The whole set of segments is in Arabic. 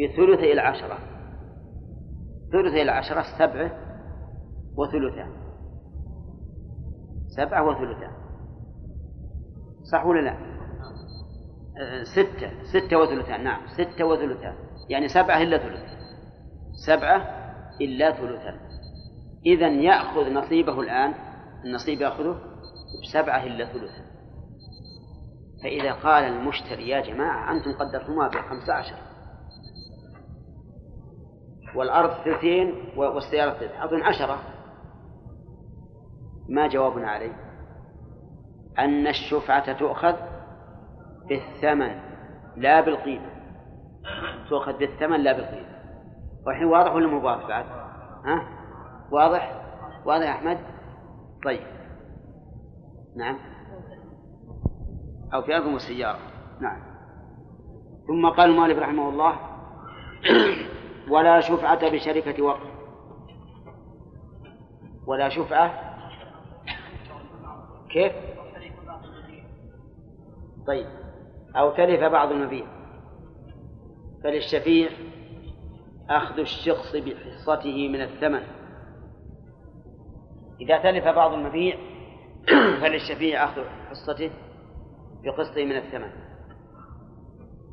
بثلثي العشرة ثلثي العشرة سبعة وثلثان. سبعة وثلثان. صح ولا لا؟ أه، ستة. ستة وثلثان. نعم ستة وثلثان. يعني سبعة إلا ثلث. سبعة إلا ثلثان. إذا يأخذ نصيبه الآن النصيب يأخذه بسبعة إلا ثلثا فإذا قال المشتري يا جماعة أنتم قدرتموها بخمسة عشر. والأرض ثلثين والسيارة ثلث. أظن عشرة. ما جوابنا عليه. أن الشفعة تؤخذ بالثمن لا بالقيمة. تؤخذ بالثمن لا بالقيمة. والحين واضح ولا مو واضح بعد؟ ها؟ واضح؟ واضح يا أحمد؟ طيب. نعم. أو في أرض والسيارة نعم. ثم قال المؤلف رحمه الله ولا شفعة بشركة وقف ولا شفعة. كيف؟ طيب. أو تلف بعض المبيع. فللشفيع أخذ الشخص بحصته من الثمن. إذا تلف بعض المبيع فللشفيع أخذ حصته بقسطه من الثمن.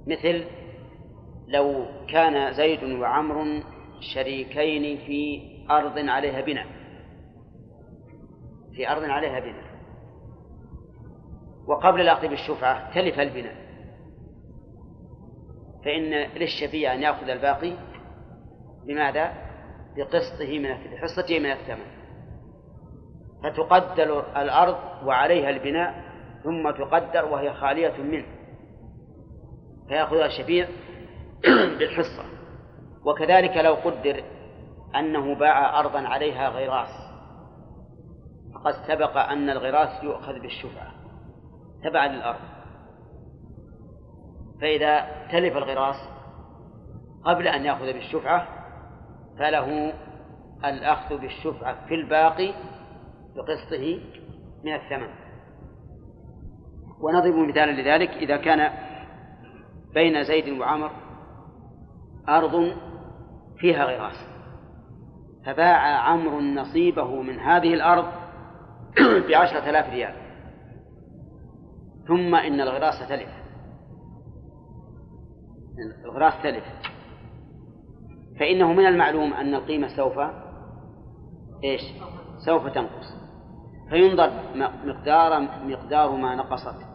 مثل لو كان زيد وعمر شريكين في أرض عليها بناء. في أرض عليها بناء. وقبل الأخذ بالشفعة تلف البناء. فإن للشفيع أن يأخذ الباقي بماذا؟ بقسطه من بحصته من الثمن. فتقدر الأرض وعليها البناء ثم تقدر وهي خالية منه. فيأخذها الشفيع بالحصة. وكذلك لو قدر أنه باع أرضا عليها غراس فقد سبق أن الغراس يؤخذ بالشفعة تبعا للأرض. فإذا تلف الغراس قبل أن يأخذ بالشفعة فله الأخذ بالشفعة في الباقي بقسطه من الثمن. ونضرب مثالا لذلك إذا كان بين زيد وعمر أرض فيها غراس فباع عمرو نصيبه من هذه الأرض بعشرة آلاف ريال. ثم إن الغراس تلف. الغراس تلف. فإنه من المعلوم أن القيمة سوف إيش؟ سوف تنقص. فينظر مقدار مقدار ما نقصت.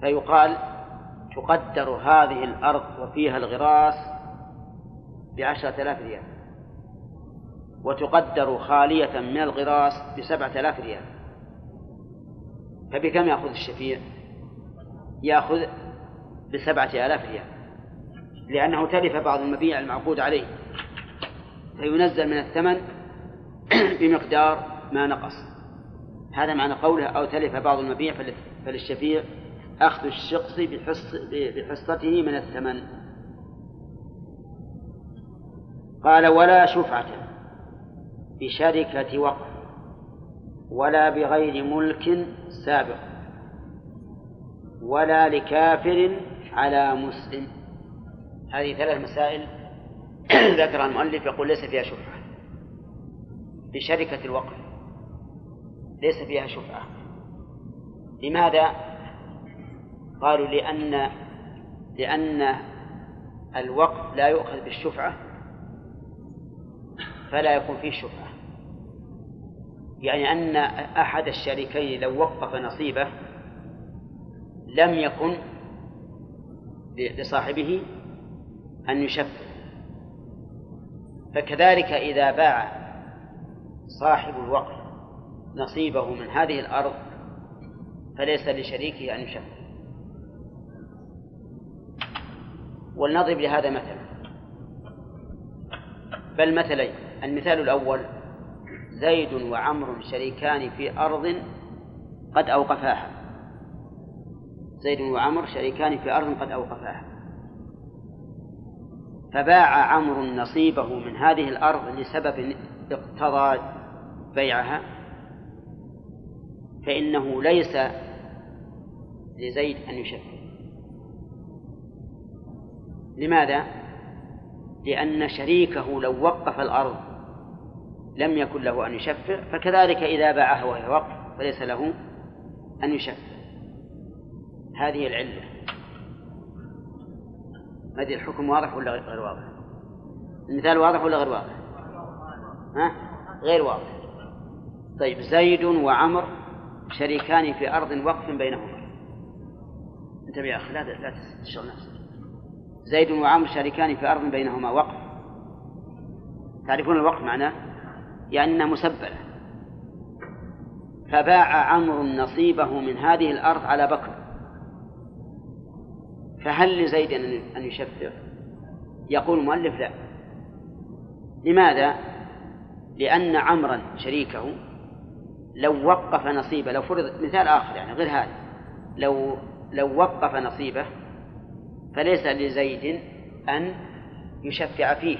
فيقال تقدر هذه الأرض وفيها الغراس بعشرة آلاف ريال. وتقدر خالية من الغراس بسبعة آلاف ريال. فبكم يأخذ الشفيع؟ يأخذ بسبعة آلاف ريال. لأنه تلف بعض المبيع المعقود عليه. فينزل من الثمن بمقدار ما نقص. هذا معنى قوله أو تلف بعض المبيع فللشفيع أخذ الشخص بحص بحصته من الثمن. قال ولا شفعة بشركة وقف ولا بغير ملك سابق ولا لكافر على مسلم. هذه ثلاث مسائل ذكرها المؤلف يقول ليس فيها شفعة بشركة الوقف ليس فيها شفعة. لماذا؟ قالوا لأن لأن الوقف لا يؤخذ بالشفعة فلا يكون فيه شفعة. يعني أن أحد الشريكين لو وقف نصيبه لم يكن لصاحبه أن يشفع. فكذلك إذا باع صاحب الوقف نصيبه من هذه الأرض فليس لشريكه أن يشفع. ولنضرب لهذا مثلا. بل مثلين المثال الأول زيد وعمر شريكان في أرض قد أوقفاها. زيد وعمر شريكان في أرض قد أوقفاها. فباع عمرو نصيبه من هذه الأرض لسبب اقتضى بيعها. فإنه ليس لزيد أن يشفع لماذا؟ لأن شريكه لو وقف الأرض لم يكن له أن يشفع فكذلك إذا باعها وهي وقف فليس له أن يشفع. هذه العلة. هذه الحكم واضح ولا غير واضح؟ المثال واضح ولا غير واضح؟ ها؟ غير واضح. طيب زيد وعمر شريكان في أرض وقف بينهما. انتبه يا أخي لا لا تشغل نفسك. زيد وعمر شريكان في أرض بينهما وقف. تعرفون الوقف معناه؟ يعني أنها مسبلة فباع عمرو نصيبه من هذه الأرض على بكر. فهل لزيد أن يشفع يقول المؤلف لا. لماذا؟ لأن عمرا شريكه لو وقف نصيبه لو فرض مثال آخر يعني غير هذا لو لو وقف نصيبه فليس لزيد أن يشفع فيه.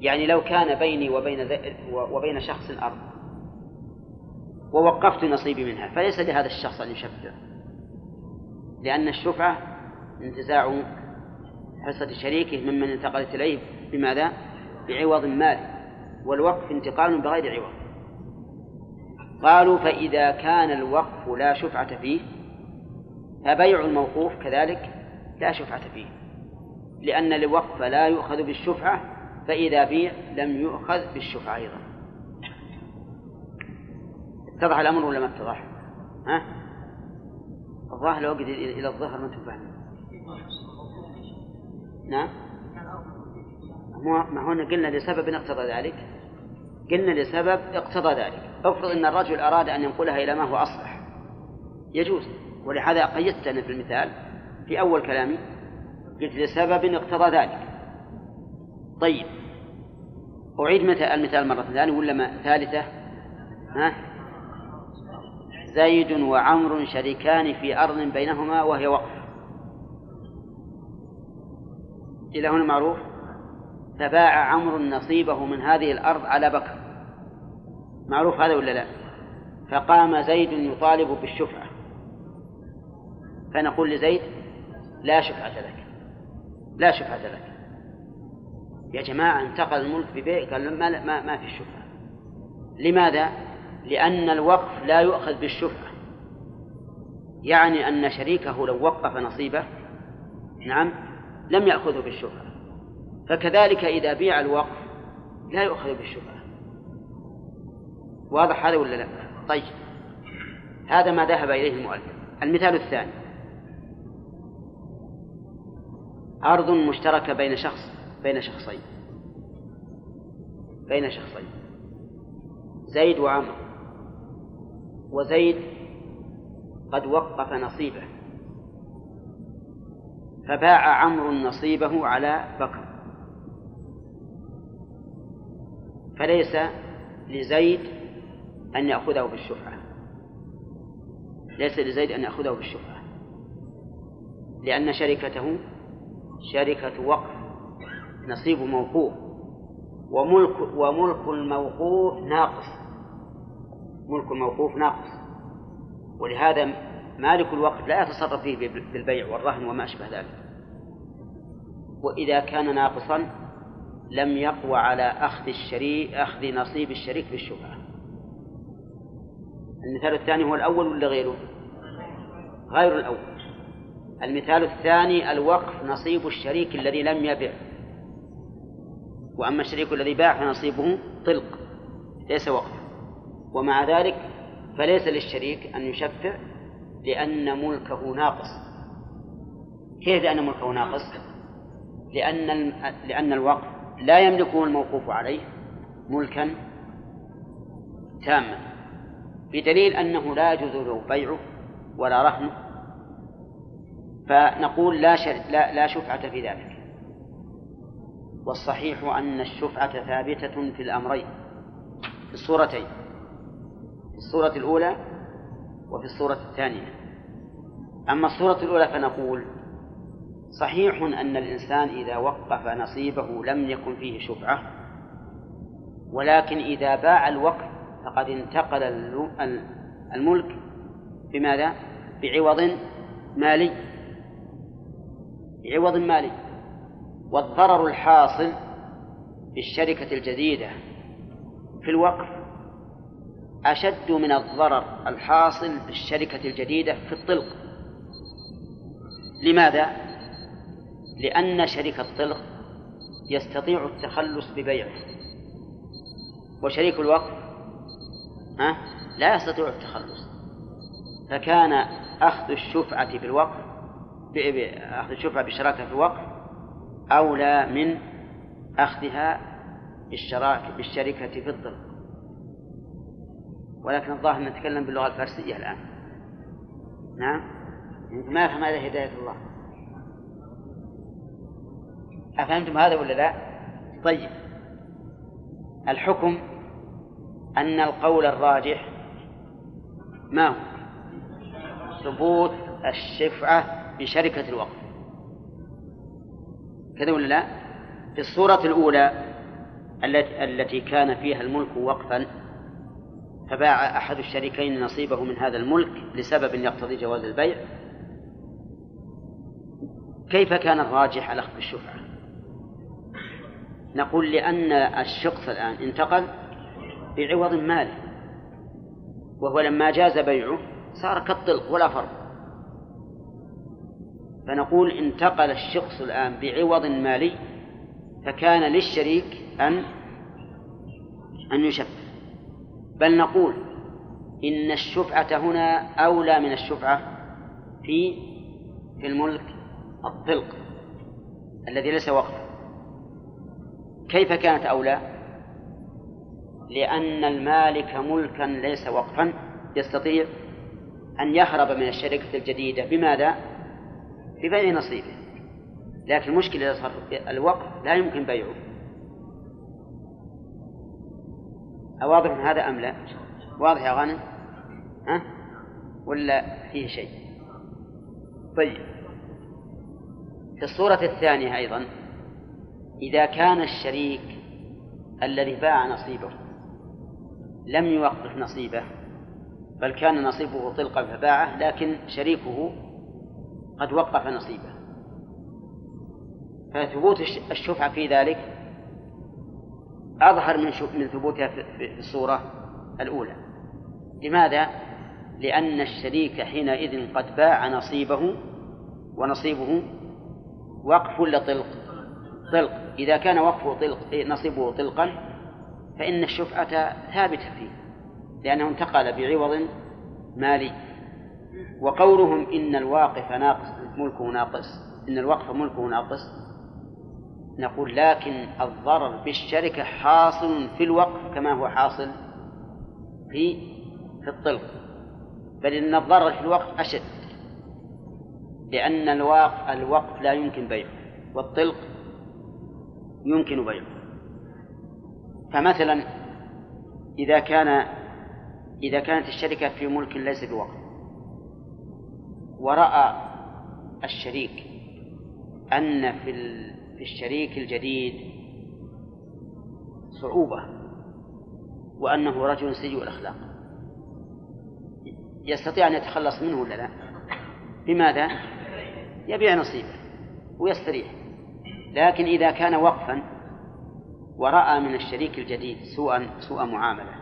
يعني لو كان بيني وبين وبين شخص أرض ووقفت نصيبي منها فليس لهذا الشخص أن يشفع. لأن الشفعة انتزاع حصة شريكه ممن انتقلت إليه بماذا؟ بعوض مالي والوقف انتقال بغير عوض. قالوا فإذا كان الوقف لا شفعة فيه فبيع الموقوف كذلك لا شفعة فيه. لأن الوقف لا يؤخذ بالشفعة فإذا بيع لم يؤخذ بالشفعة أيضا. اتضح الأمر ولا ما اتضح؟ ها؟ الظاهر لو إلى الظهر ما تفهم نعم؟ ما هنا قلنا لسبب اقتضى ذلك. قلنا لسبب اقتضى ذلك. افرض إن الرجل أراد أن ينقلها إلى ما هو أصلح. يجوز. ولهذا قيدت أنا في المثال في أول كلامي قلت لسبب اقتضى ذلك. طيب. أعيد المثال مرة ثانية ولا ثالثة؟ ها؟ زيد وعمر شريكان في أرض بينهما وهي وقف. إلى هنا معروف؟ فباع عمرو نصيبه من هذه الأرض على بكر. معروف هذا ولا لا؟ فقام زيد يطالب بالشفعة. فنقول لزيد لا شفعة لك. لا شفعة لك. يا جماعة انتقل الملك ببيع قال ما, ما, ما في الشفعة لماذا؟ لأن الوقف لا يؤخذ بالشفعة. يعني أن شريكه لو وقف نصيبه نعم لم يأخذه بالشفعة. فكذلك إذا بيع الوقف لا يؤخذ بالشفعة. واضح هذا ولا لا؟ طيب. هذا ما ذهب إليه المؤلف. المثال الثاني. أرض مشتركة بين شخص بين شخصين. بين شخصين. زيد وعمر. وزيد قد وقف نصيبه. فباع عمرو نصيبه على بكر. فليس لزيد أن يأخذه بالشفعة. ليس لزيد أن يأخذه بالشفعة. لأن شركته شركة وقف نصيب موقوف وملك وملك الموقوف ناقص ملك الموقوف ناقص. ولهذا مالك الوقف لا يتصرف فيه بالبيع والرهن وما أشبه ذلك. وإذا كان ناقصا لم يقوى على أخذ الشريك أخذ نصيب الشريك بالشفعة المثال الثاني هو الأول ولا غيره؟ غير الأول. المثال الثاني الوقف نصيب الشريك الذي لم يبع. وأما الشريك الذي باع فنصيبه طلق ليس وقف ومع ذلك فليس للشريك أن يشفع لأن ملكه ناقص. كيف لأن ملكه ناقص؟ لأن لأن الوقف لا يملكه الموقوف عليه ملكا تاما. بدليل أنه لا يجوز له بيعه ولا رهنه فنقول لا لا لا شفعة في ذلك. والصحيح أن الشفعة ثابتة في الأمرين في الصورتين في الصورة الأولى وفي الصورة الثانية. أما الصورة الأولى فنقول صحيح أن الإنسان إذا وقف نصيبه لم يكن فيه شفعة ولكن إذا باع الوقف فقد انتقل الملك بماذا؟ بعوض مالي. بعوض مالي. والضرر الحاصل بالشركة الجديدة في الوقف أشد من الضرر الحاصل بالشركة الجديدة في الطلق. لماذا؟ لأن شريك الطلق يستطيع التخلص ببيعه. وشريك الوقف ها لا يستطيع التخلص. فكان أخذ الشفعة في الوقف أخذ الشفعة بالشراكة في الوقف أولى من أخذها بالشراكة بالشركة في الطلق ولكن الظاهر نتكلم باللغة الفارسية الآن. نعم؟ ما يفهم هذا هداية الله. أفهمتم هذا ولا لا؟ طيب. الحكم أن القول الراجح ما هو؟ ثبوت الشفعة بشركة الوقف. كذا ولا لا؟ في الصورة الأولى التي كان فيها الملك وقفا فباع أحد الشريكين نصيبه من هذا الملك لسبب يقتضي جواز البيع. كيف كان الراجح على أخذ الشفعة؟ نقول لأن الشخص الآن انتقل بعوض مالي وهو لما جاز بيعه صار كالطلق ولا فرق. فنقول انتقل الشخص الآن بعوض مالي فكان للشريك أن أن يشفع بل نقول إن الشفعة هنا أولى من الشفعة في في الملك الطلق الذي ليس وقفا كيف كانت أولى؟ لأن المالك ملكا ليس وقفا يستطيع أن يهرب من الشركة الجديدة بماذا؟ ببيع نصيبه لكن المشكلة إذا صار الوقف لا يمكن بيعه أواضح هذا أم لا؟ واضح يا غانم؟ ها؟ ولا فيه شيء؟ طيب في الصورة الثانية أيضا إذا كان الشريك الذي باع نصيبه لم يوقف نصيبه بل كان نصيبه طلقا فباعه لكن شريكه قد وقف نصيبه فثبوت الشفعة في ذلك أظهر من من ثبوتها في الصورة الأولى لماذا؟ لأن الشريك حينئذ قد باع نصيبه ونصيبه وقف ولا طلق؟ طلق إذا كان وقفه طلق نصيبه طلقا فإن الشفعة ثابتة فيه لأنه انتقل بعوض مالي وقولهم إن الواقف ناقص ملكه ناقص إن الوقف ملكه ناقص. نقول لكن الضرر بالشركة حاصل في الوقف كما هو حاصل في في الطلق. بل إن الضرر في الوقف أشد لأن الوقف الوقف لا يمكن بيعه والطلق يمكن بيعه فمثلا إذا كان إذا كانت الشركة في ملك ليس بوقف ورأى الشريك أن في في الشريك الجديد صعوبة وأنه رجل سيء الأخلاق يستطيع أن يتخلص منه ولا لا؟ بماذا؟ يبيع نصيبه ويستريح لكن إذا كان وقفا ورأى من الشريك الجديد سوءا سوء معاملة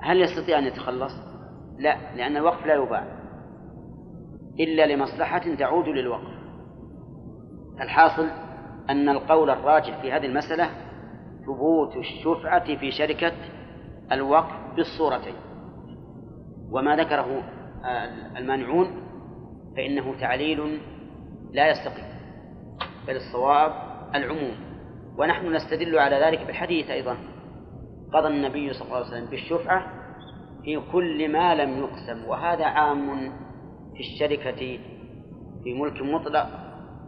هل يستطيع أن يتخلص؟ لا لأن الوقف لا يباع إلا لمصلحة تعود للوقف. الحاصل أن القول الراجح في هذه المسألة ثبوت الشفعة في شركة الوقف بالصورتين. وما ذكره المانعون فإنه تعليل لا يستقيم بل الصواب العموم. ونحن نستدل على ذلك بالحديث أيضا. قضى النبي صلى الله عليه وسلم بالشفعة في كل ما لم يقسم وهذا عام في الشركة في ملك مطلق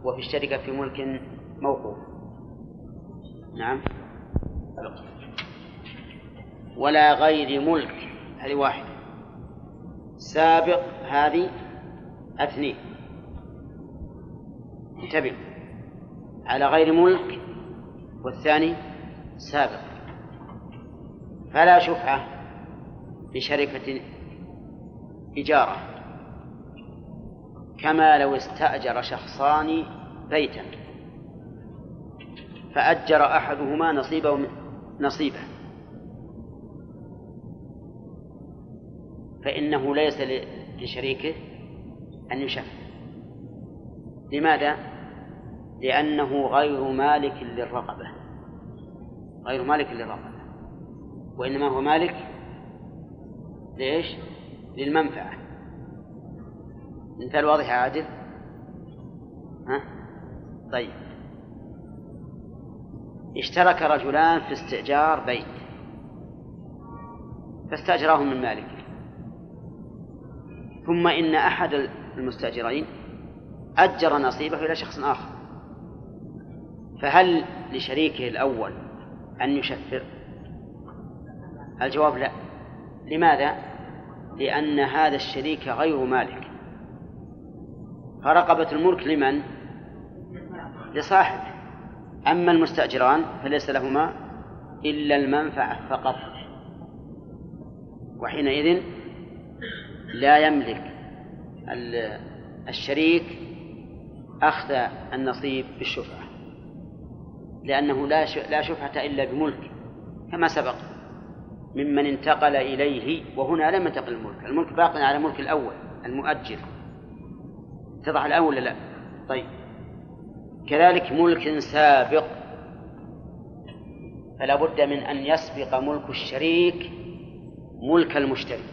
وفي الشركة في ملك موقوف. نعم. ولا غير ملك. هذه واحدة سابق هذه اثنين. انتبه. على غير ملك والثاني سابق. فلا شفعة لشركة إجارة كما لو استأجر شخصان بيتا. فأجر أحدهما نصيبه نصيبه. فإنه ليس لشريكه أن يشفع. لماذا؟ لأنه غير مالك للرقبة غير مالك للرقبة وإنما هو مالك ليش؟ للمنفعة. مثال واضح يا عادل؟ ها؟ طيب. اشترك رجلان في استئجار بيت. فاستأجراه من مالك. ثم إن أحد المستأجرين أجر نصيبه إلى شخص آخر. فهل لشريكه الأول أن يشفر؟ الجواب لا. لماذا؟ لأن هذا الشريك غير مالك. فرقبة الملك لمن؟ لصاحبه. أما المستأجران فليس لهما إلا المنفعة فقط. وحينئذ لا يملك الشريك أخذ النصيب بالشفعة لأنه لا لا شفعة إلا بملك كما سبق ممن انتقل إليه وهنا لم ينتقل الملك الملك باق على ملك الأول المؤجل اتضح الآن ولا لا؟ طيب. كذلك ملك سابق. فلا بد من أن يسبق ملك الشريك ملك المشتري.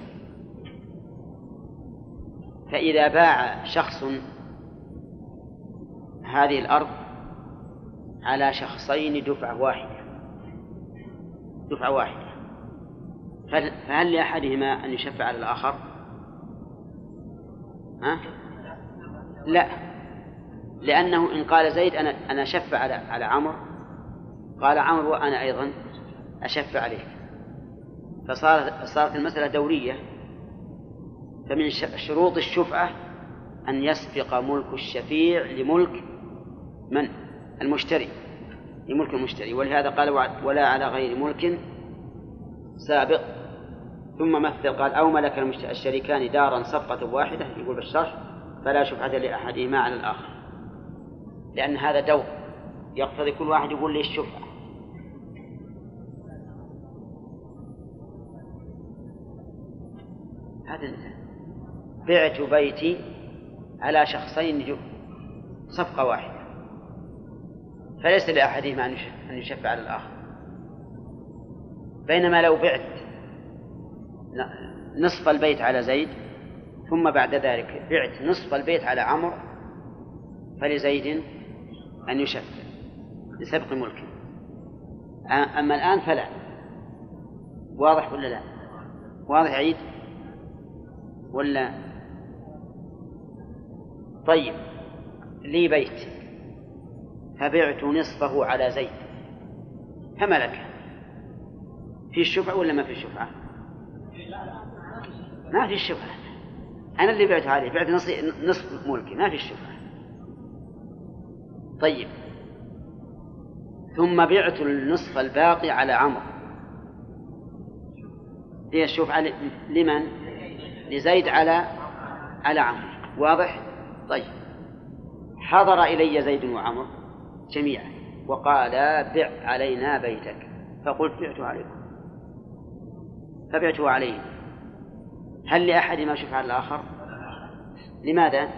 فإذا باع شخص هذه الأرض على شخصين دفعة واحدة. دفعة واحدة. فهل لأحدهما أن يشفع على الآخر؟ ها؟ لا. لأنه إن قال زيد أنا أنا أشفع على على عمرو قال عمرو وأنا أيضا أشفع عليك. فصارت صارت المسألة دورية. فمن شروط الشفعة أن يسبق ملك الشفيع لملك من؟ المشتري لملك المشتري. ولهذا قال ولا على غير ملك سابق. ثم مثل قال أو ملك الشريكان دارا صفقة واحدة يقول بالشرح. فلا شفعة لأحدهما على الآخر. لأن هذا دور يقتضي كل واحد يقول لي الشفعة هذا بعت بيتي على شخصين صفقة واحدة. فليس لأحدهما أن يشفع على الآخر. بينما لو بعت نصف البيت على زيد ثم بعد ذلك بعت نصف البيت على عمرو فلزيد أن يشفع لسبق ملكه. أما الآن فلا. واضح ولا لا؟ واضح عيد؟ ولا؟ طيب لي بيت. فبعت نصفه على زيد. فملكه في الشفعة ولا ما في الشفعة؟ ما في الشفعة. أنا اللي بعت عليه بعت نصف ملكي ما في الشفعة طيب. ثم بعت النصف الباقي على عمرو. هي الشفعة لمن؟ لزيد على على عمرو. واضح؟ طيب. حضر إلي زيد وعمر جميعا وقالا بع علينا بيتك. فقلت بعت عليكم. فبعته عليه هل لأحد ما شفع الآخر؟ لماذا؟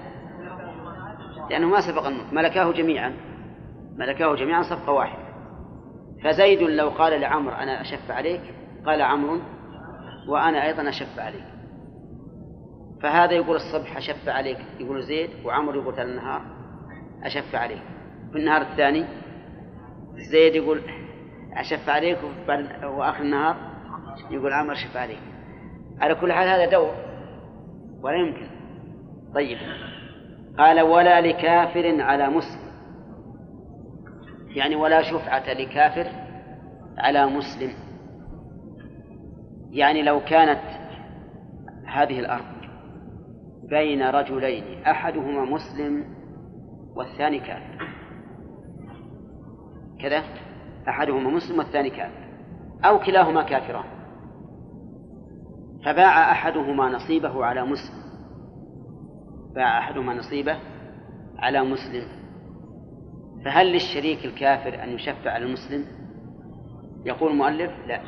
لأنه ما سبق الملك ملكاه جميعا. ملكاه جميعا صفقة واحدة. فزيد لو قال لعمر أنا أشف عليك قال عمرو وأنا أيضا أشف عليك. فهذا يقول الصبح أشف عليك يقول زيد وعمر يقول ثلاث النهار أشف عليك. في النهار الثاني زيد يقول أشف عليك وآخر النهار يقول عمر شف عليك. على كل حال هذا دور ولا يمكن. طيب. قال ولا لكافر على مسلم. يعني ولا شفعة لكافر على مسلم. يعني لو كانت هذه الأرض بين رجلين أحدهما مسلم والثاني كافر. كذا. أحدهما مسلم والثاني كافر. أو كلاهما كافران. فباع أحدهما نصيبه على مسلم. باع أحدهما نصيبه على مسلم. فهل للشريك الكافر أن يشفع على المسلم يقول المؤلف لا.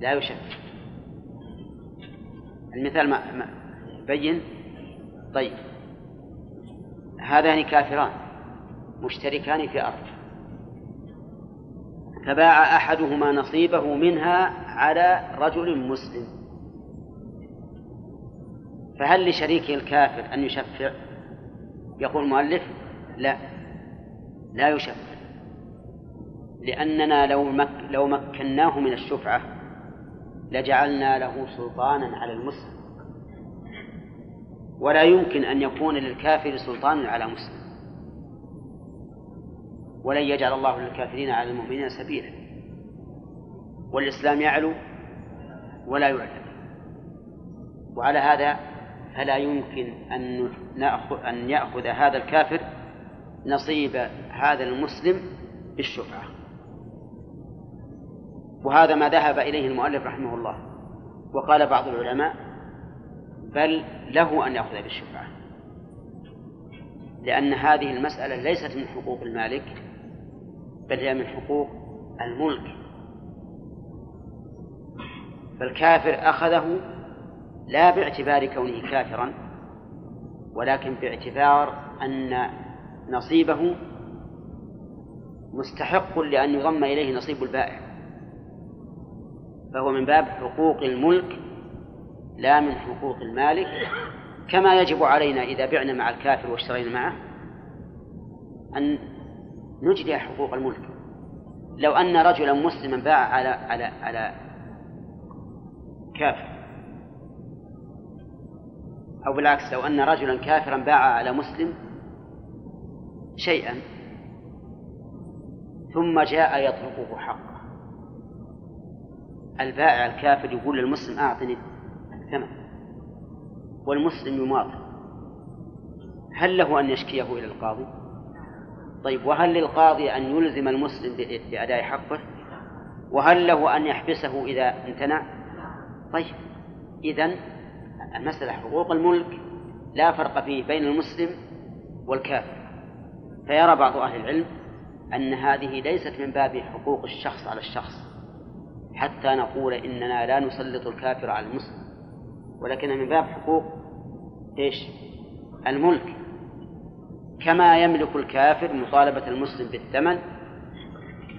لا يشفع. المثال ما, بين. طيب. هذان كافران مشتركان في أرض. فباع أحدهما نصيبه منها على رجل مسلم. فهل لشريكه الكافر أن يشفع؟ يقول المؤلف لا. لا يشفع. لأننا لو مك لو مكناه من الشفعة لجعلنا له سلطانا على المسلم. ولا يمكن أن يكون للكافر سلطان على مسلم. ولن يجعل الله للكافرين على المؤمنين سبيلا. والإسلام يعلو ولا يعلم. وعلى هذا فلا يمكن أن نأخذ أن يأخذ هذا الكافر نصيب هذا المسلم بالشفعة وهذا ما ذهب إليه المؤلف رحمه الله. وقال بعض العلماء بل له أن يأخذ بالشفعة لأن هذه المسألة ليست من حقوق المالك بل هي من حقوق الملك. فالكافر أخذه لا باعتبار كونه كافرا ولكن باعتبار أن نصيبه مستحق لأن يضم إليه نصيب البائع. فهو من باب حقوق الملك لا من حقوق المالك. كما يجب علينا إذا بعنا مع الكافر واشترينا معه أن نجري حقوق الملك. لو أن رجلا مسلما باع على على على كافر أو بالعكس لو أن رجلا كافرا باع على مسلم شيئا ثم جاء يطلبه حقه البائع الكافر يقول للمسلم أعطني الثمن والمسلم يماطل هل له أن يشكيه إلى القاضي؟ طيب وهل للقاضي أن يلزم المسلم بأداء حقه؟ وهل له أن يحبسه إذا امتنع؟ طيب إذا المسألة حقوق الملك لا فرق فيه بين المسلم والكافر. فيرى بعض أهل العلم أن هذه ليست من باب حقوق الشخص على الشخص. حتى نقول إننا لا نسلط الكافر على المسلم ولكن من باب حقوق إيش؟ الملك. كما يملك الكافر مطالبة المسلم بالثمن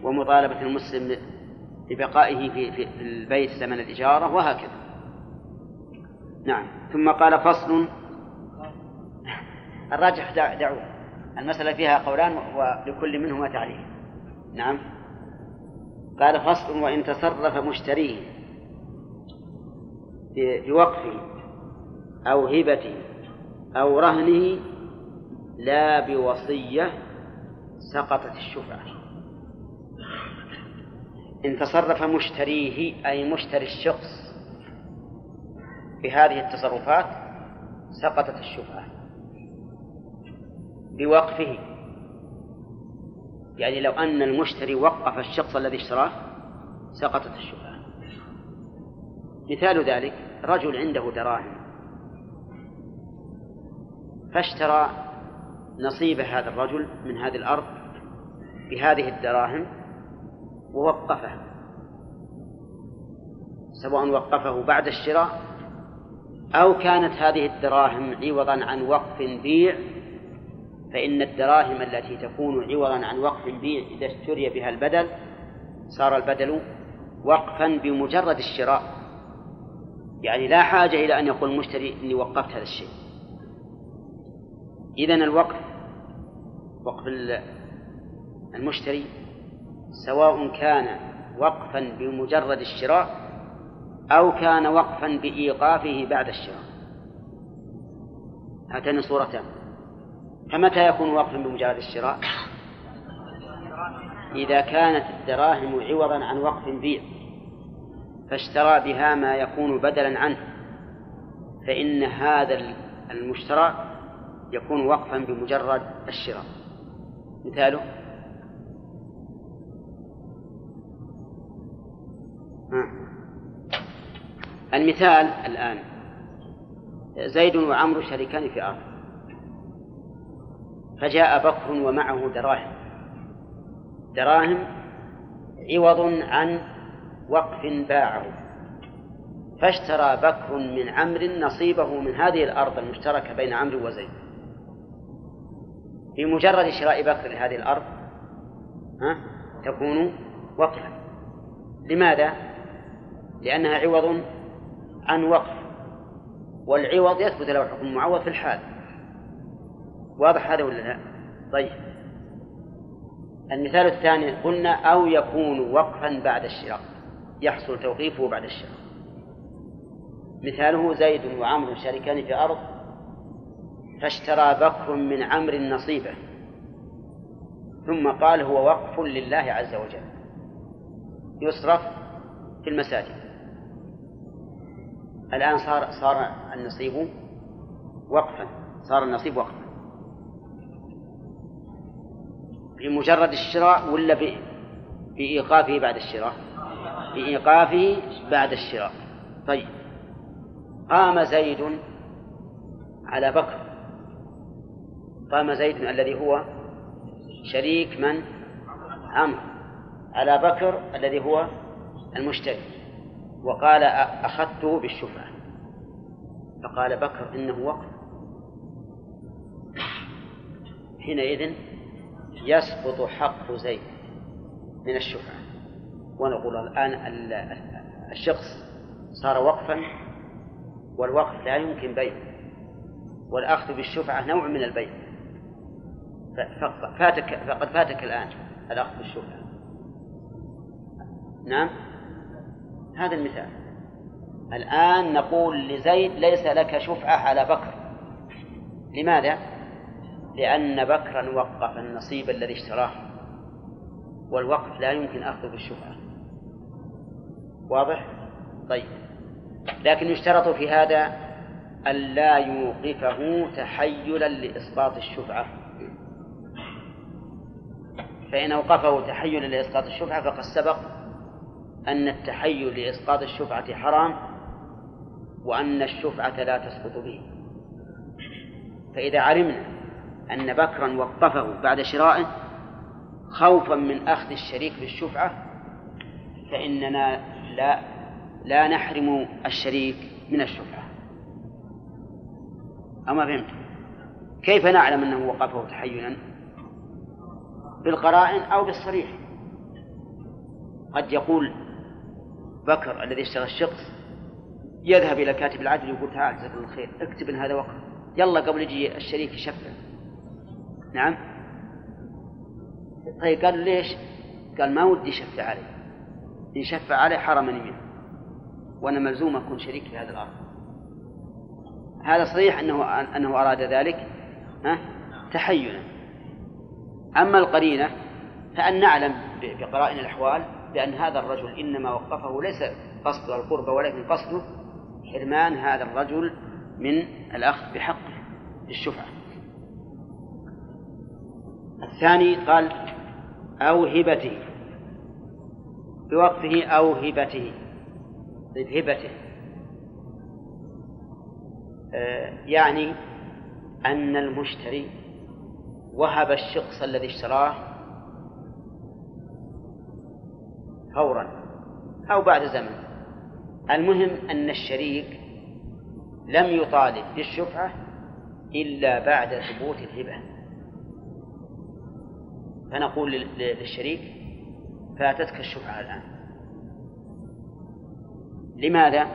ومطالبة المسلم ببقائه في, في البيت ثمن الإجارة وهكذا. نعم. ثم قال فصل. الراجح دعوة. المسألة فيها قولان ولكل منهما تعليل. نعم. قال فصل وإن تصرف مشتريه بوقفه أو هبته أو رهنه لا بوصية سقطت الشفعة. إن تصرف مشتريه أي مشتري الشخص بهذه التصرفات سقطت الشفعة بوقفه. يعني لو أن المشتري وقف الشخص الذي اشتراه سقطت الشفعة مثال ذلك رجل عنده دراهم فاشترى نصيب هذا الرجل من هذه الأرض بهذه الدراهم ووقفه سواء وقفه بعد الشراء أو كانت هذه الدراهم عوضا عن وقف بيع فإن الدراهم التي تكون عوضا عن وقف بيع إذا اشتري بها البدل صار البدل وقفا بمجرد الشراء. يعني لا حاجة إلى أن يقول المشتري إني وقفت هذا الشيء. إذا الوقف وقف المشتري سواء كان وقفا بمجرد الشراء أو كان وقفا بإيقافه بعد الشراء. هاتان صورتان. فمتى يكون وقفا بمجرد الشراء؟ إذا كانت الدراهم عوضا عن وقف بيع فاشترى بها ما يكون بدلا عنه فإن هذا المشترى يكون وقفا بمجرد الشراء. مثاله المثال الآن. زيد وعمرو شريكان في أرض. فجاء بكر ومعه دراهم. دراهم عوض عن وقف باعه. فاشترى بكر من عمرو نصيبه من هذه الأرض المشتركة بين عمرو وزيد. بمجرد شراء بكر لهذه الأرض ها تكون وقفا. لماذا؟ لأنها عوض عن وقف والعوض يثبت له حكم المعوض في الحال. واضح هذا ولا لا؟ طيب. المثال الثاني قلنا أو يكون وقفا بعد الشراء يحصل توقيفه بعد الشراء. مثاله زيد وعمر شريكان في أرض فاشترى بكر من عمرو نصيبه ثم قال هو وقف لله عز وجل. يصرف في المساجد. الآن صار صار النصيب وقفا. صار النصيب وقفا. بمجرد الشراء ولا بإيقافه بعد الشراء؟ بإيقافه بعد الشراء. طيب. قام زيد على بكر. قام زيد الذي هو شريك من؟ عمرو. على بكر الذي هو المشتري. وقال أخذته بالشفعة. فقال بكر إنه وقف. حينئذ يسقط حق زيد من الشفعة. ونقول الآن الشخص صار وقفا والوقف لا يمكن بيعه والأخذ بالشفعة نوع من البيع. فاتك فقد فاتك الآن الأخذ بالشفعة. نعم؟ هذا المثال. الآن نقول لزيد ليس لك شفعة على بكر. لماذا؟ لأن بكرا وقف النصيب الذي اشتراه والوقف لا يمكن أخذه بالشفعة. واضح؟ طيب. لكن يشترط في هذا ألا يوقفه تحيلا لإسقاط الشفعة. فإن أوقفه تحيلا لإسقاط الشفعة فقد سبق أن التحيل لإسقاط الشفعة حرام وأن الشفعة لا تسقط به. فإذا علمنا أن بكرا وقفه بعد شرائه خوفا من أخذ الشريك بالشفعة فإننا لا لا نحرم الشريك من الشفعة. أما فهمت؟ كيف نعلم أنه وقفه تحيلا؟ بالقرائن أو بالصريح؟ قد يقول بكر الذي اشترى الشخص يذهب إلى كاتب العدل يقول تعال جزاك الله خير اكتب هذا وقف يلا قبل يجي الشريك يشفع. نعم؟ طيب قال ليش؟ قال ما ودي يشفع علي. إن شفع علي حرمني منه وأنا ملزوم أكون شريك في هذا الأرض. هذا صحيح أنه أنه أراد ذلك ها؟ تحينا. أما القرينة فأن نعلم بقرائن الأحوال بأن هذا الرجل إنما وقفه ليس قصد القربة ولكن قصده حرمان هذا الرجل من الأخذ بحقه بالشفعة الثاني قال أو هبته بوقفه أو هبته هبته. آه، يعني أن المشتري وهب الشخص الذي اشتراه فورا أو بعد زمن. المهم أن الشريك لم يطالب بالشفعة إلا بعد ثبوت الهبة. فنقول للشريك فاتتك الشفعة الآن. لماذا؟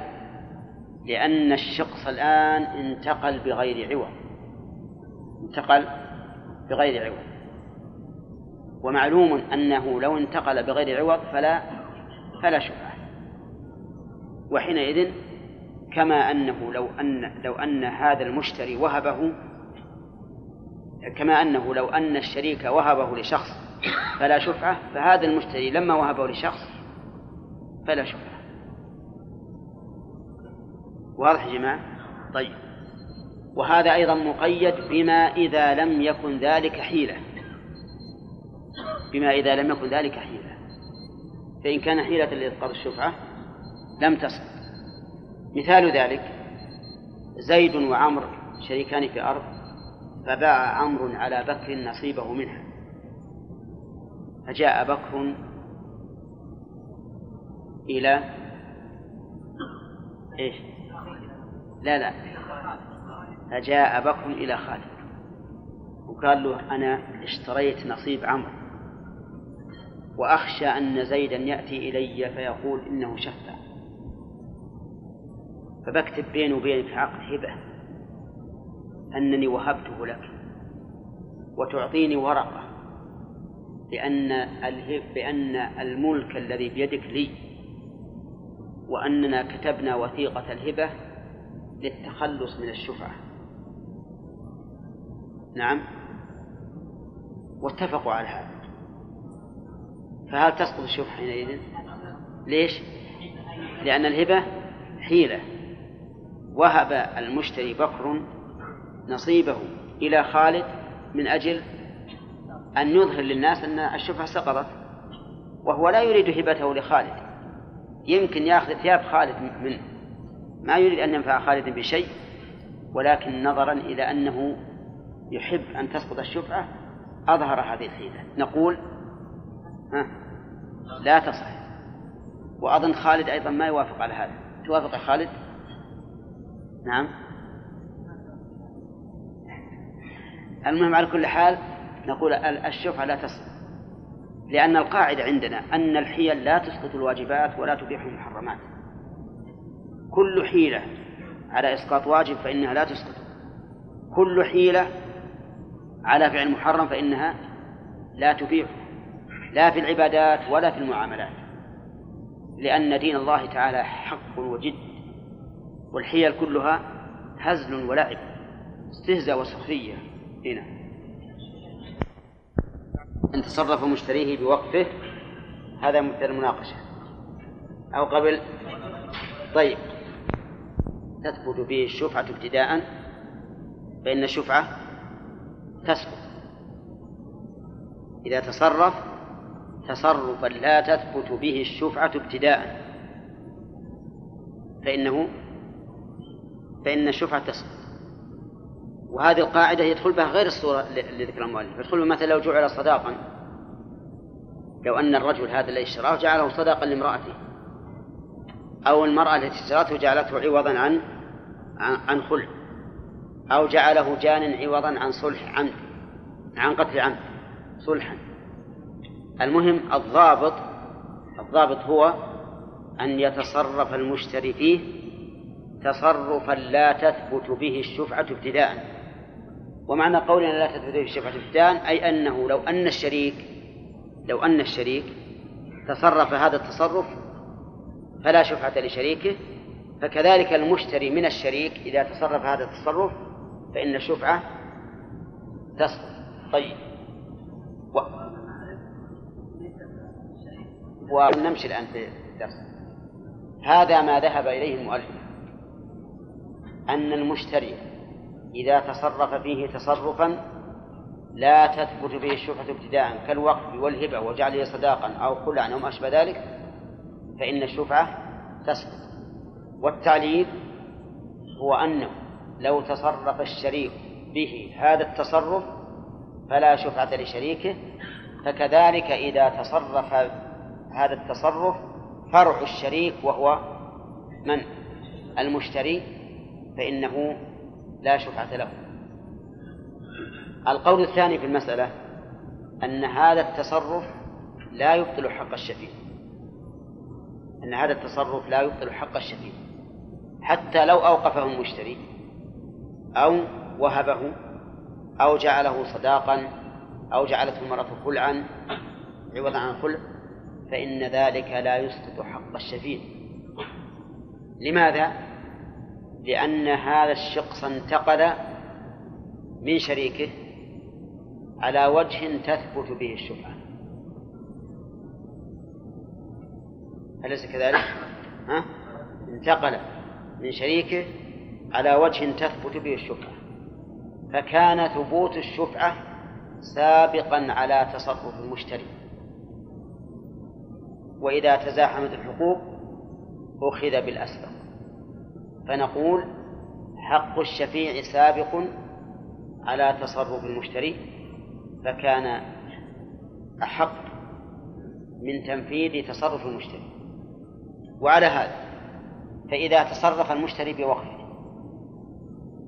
لأن الشخص الآن انتقل بغير عوض. انتقل بغير عوض. ومعلوم أنه لو انتقل بغير عوض فلا فلا شفعة وحينئذ كما أنه لو أن لو أن هذا المشتري وهبه كما أنه لو أن الشريك وهبه لشخص فلا شفعة فهذا المشتري لما وهبه لشخص فلا شفعة. واضح يا جماعة؟ طيب. وهذا أيضا مقيد بما إذا لم يكن ذلك حيلة. بما إذا لم يكن ذلك حيلة. فإن كان حيلة لإسقاط الشفعة لم تصل. مثال ذلك زيد وعمر شريكان في أرض فباع عمرو على بكر نصيبه منها. فجاء بكر إلى إيش؟ لا لا. فجاء بكر إلى خالد. وقال له أنا اشتريت نصيب عمرو. وأخشى أن زيدا يأتي إلي فيقول إنه شفع. فبكتب بيني وبينك عقد هبة أنني وهبته لك وتعطيني ورقة بأن بأن الملك الذي بيدك لي وأننا كتبنا وثيقة الهبة للتخلص من الشفعة. نعم؟ واتفقوا على هذا. فهل تسقط الشفعة حينئذ؟ ليش؟ لأن الهبة حيلة. وهب المشتري بكر نصيبه إلى خالد من أجل أن يظهر للناس أن الشفعة سقطت وهو لا يريد هبته لخالد. يمكن يأخذ ثياب خالد منه. ما يريد أن ينفع خالد بشيء ولكن نظرا إلى أنه يحب أن تسقط الشفعة أظهر هذه الحيلة. نقول ها؟ لا تصح. وأظن خالد أيضا ما يوافق على هذا. توافق خالد؟ نعم. المهم على كل حال نقول الشفعة لا تصح. لأن القاعدة عندنا أن الحيل لا تسقط الواجبات ولا تبيح المحرمات. كل حيلة على إسقاط واجب فإنها لا تسقط. كل حيلة على فعل محرم فإنها لا تبيح لا في العبادات ولا في المعاملات لأن دين الله تعالى حق وجد والحيل كلها هزل ولعب استهزاء وسخرية. هنا. أن تصرف مشتريه بوقفه هذا مثل المناقشة. أو قبل. طيب. تثبت به الشفعة ابتداء فإن الشفعة تسقط. إذا تصرف تصرفا لا تثبت به الشفعة ابتداء فإنه فإن الشفعة تسقط وهذه القاعدة يدخل بها غير الصورة اللي ذكرها المؤلف. يدخل مثلا لو جعل صداقا. لو أن الرجل هذا الذي اشتراه جعله صداقا لامرأته. أو المرأة التي اشترته جعلته عوضا عن عن خلع. أو جعله جان عوضا عن صلح عمد عن قتل عمد صلحا. المهم الضابط الضابط هو أن يتصرف المشتري فيه تصرفا لا تثبت به الشفعة ابتداء ومعنى قولنا لا تثبت به الشفعة ابتداء أي أنه لو أن الشريك لو أن الشريك تصرف هذا التصرف فلا شفعة لشريكه فكذلك المشتري من الشريك إذا تصرف هذا التصرف فإن الشفعة تسقط طيب. ونمشي الآن في الدرس. هذا ما ذهب إليه المؤلف. أن المشتري إذا تصرف فيه تصرفا لا تثبت به الشفعة ابتداء كالوقف والهبة وجعله صداقا أو خلعا أو ما أشبه ذلك فإن الشفعة تسقط والتعليل هو أنه لو تصرف الشريك به هذا التصرف فلا شفعة لشريكه فكذلك إذا تصرف هذا التصرف فرع الشريك وهو من؟ المشتري فإنه لا شفعة له. القول الثاني في المسألة أن هذا التصرف لا يبطل حق الشفيع. أن هذا التصرف لا يبطل حق الشفيع. حتى لو أوقفه المشتري أو وهبه أو جعله صداقا أو جعلته المرأة خلعا عوضا عن خلع فإن ذلك لا يسقط حق الشفيع لماذا؟ لأن هذا الشخص انتقل من شريكه على وجه تثبت به الشفعة أليس كذلك؟ ها؟ انتقل من شريكه على وجه تثبت به الشفعة فكان ثبوت الشفعة سابقا على تصرف المشتري وإذا تزاحمت الحقوق أخذ بالأسبق. فنقول حق الشفيع سابق على تصرف المشتري فكان أحق من تنفيذ تصرف المشتري. وعلى هذا فإذا تصرف المشتري بوقفه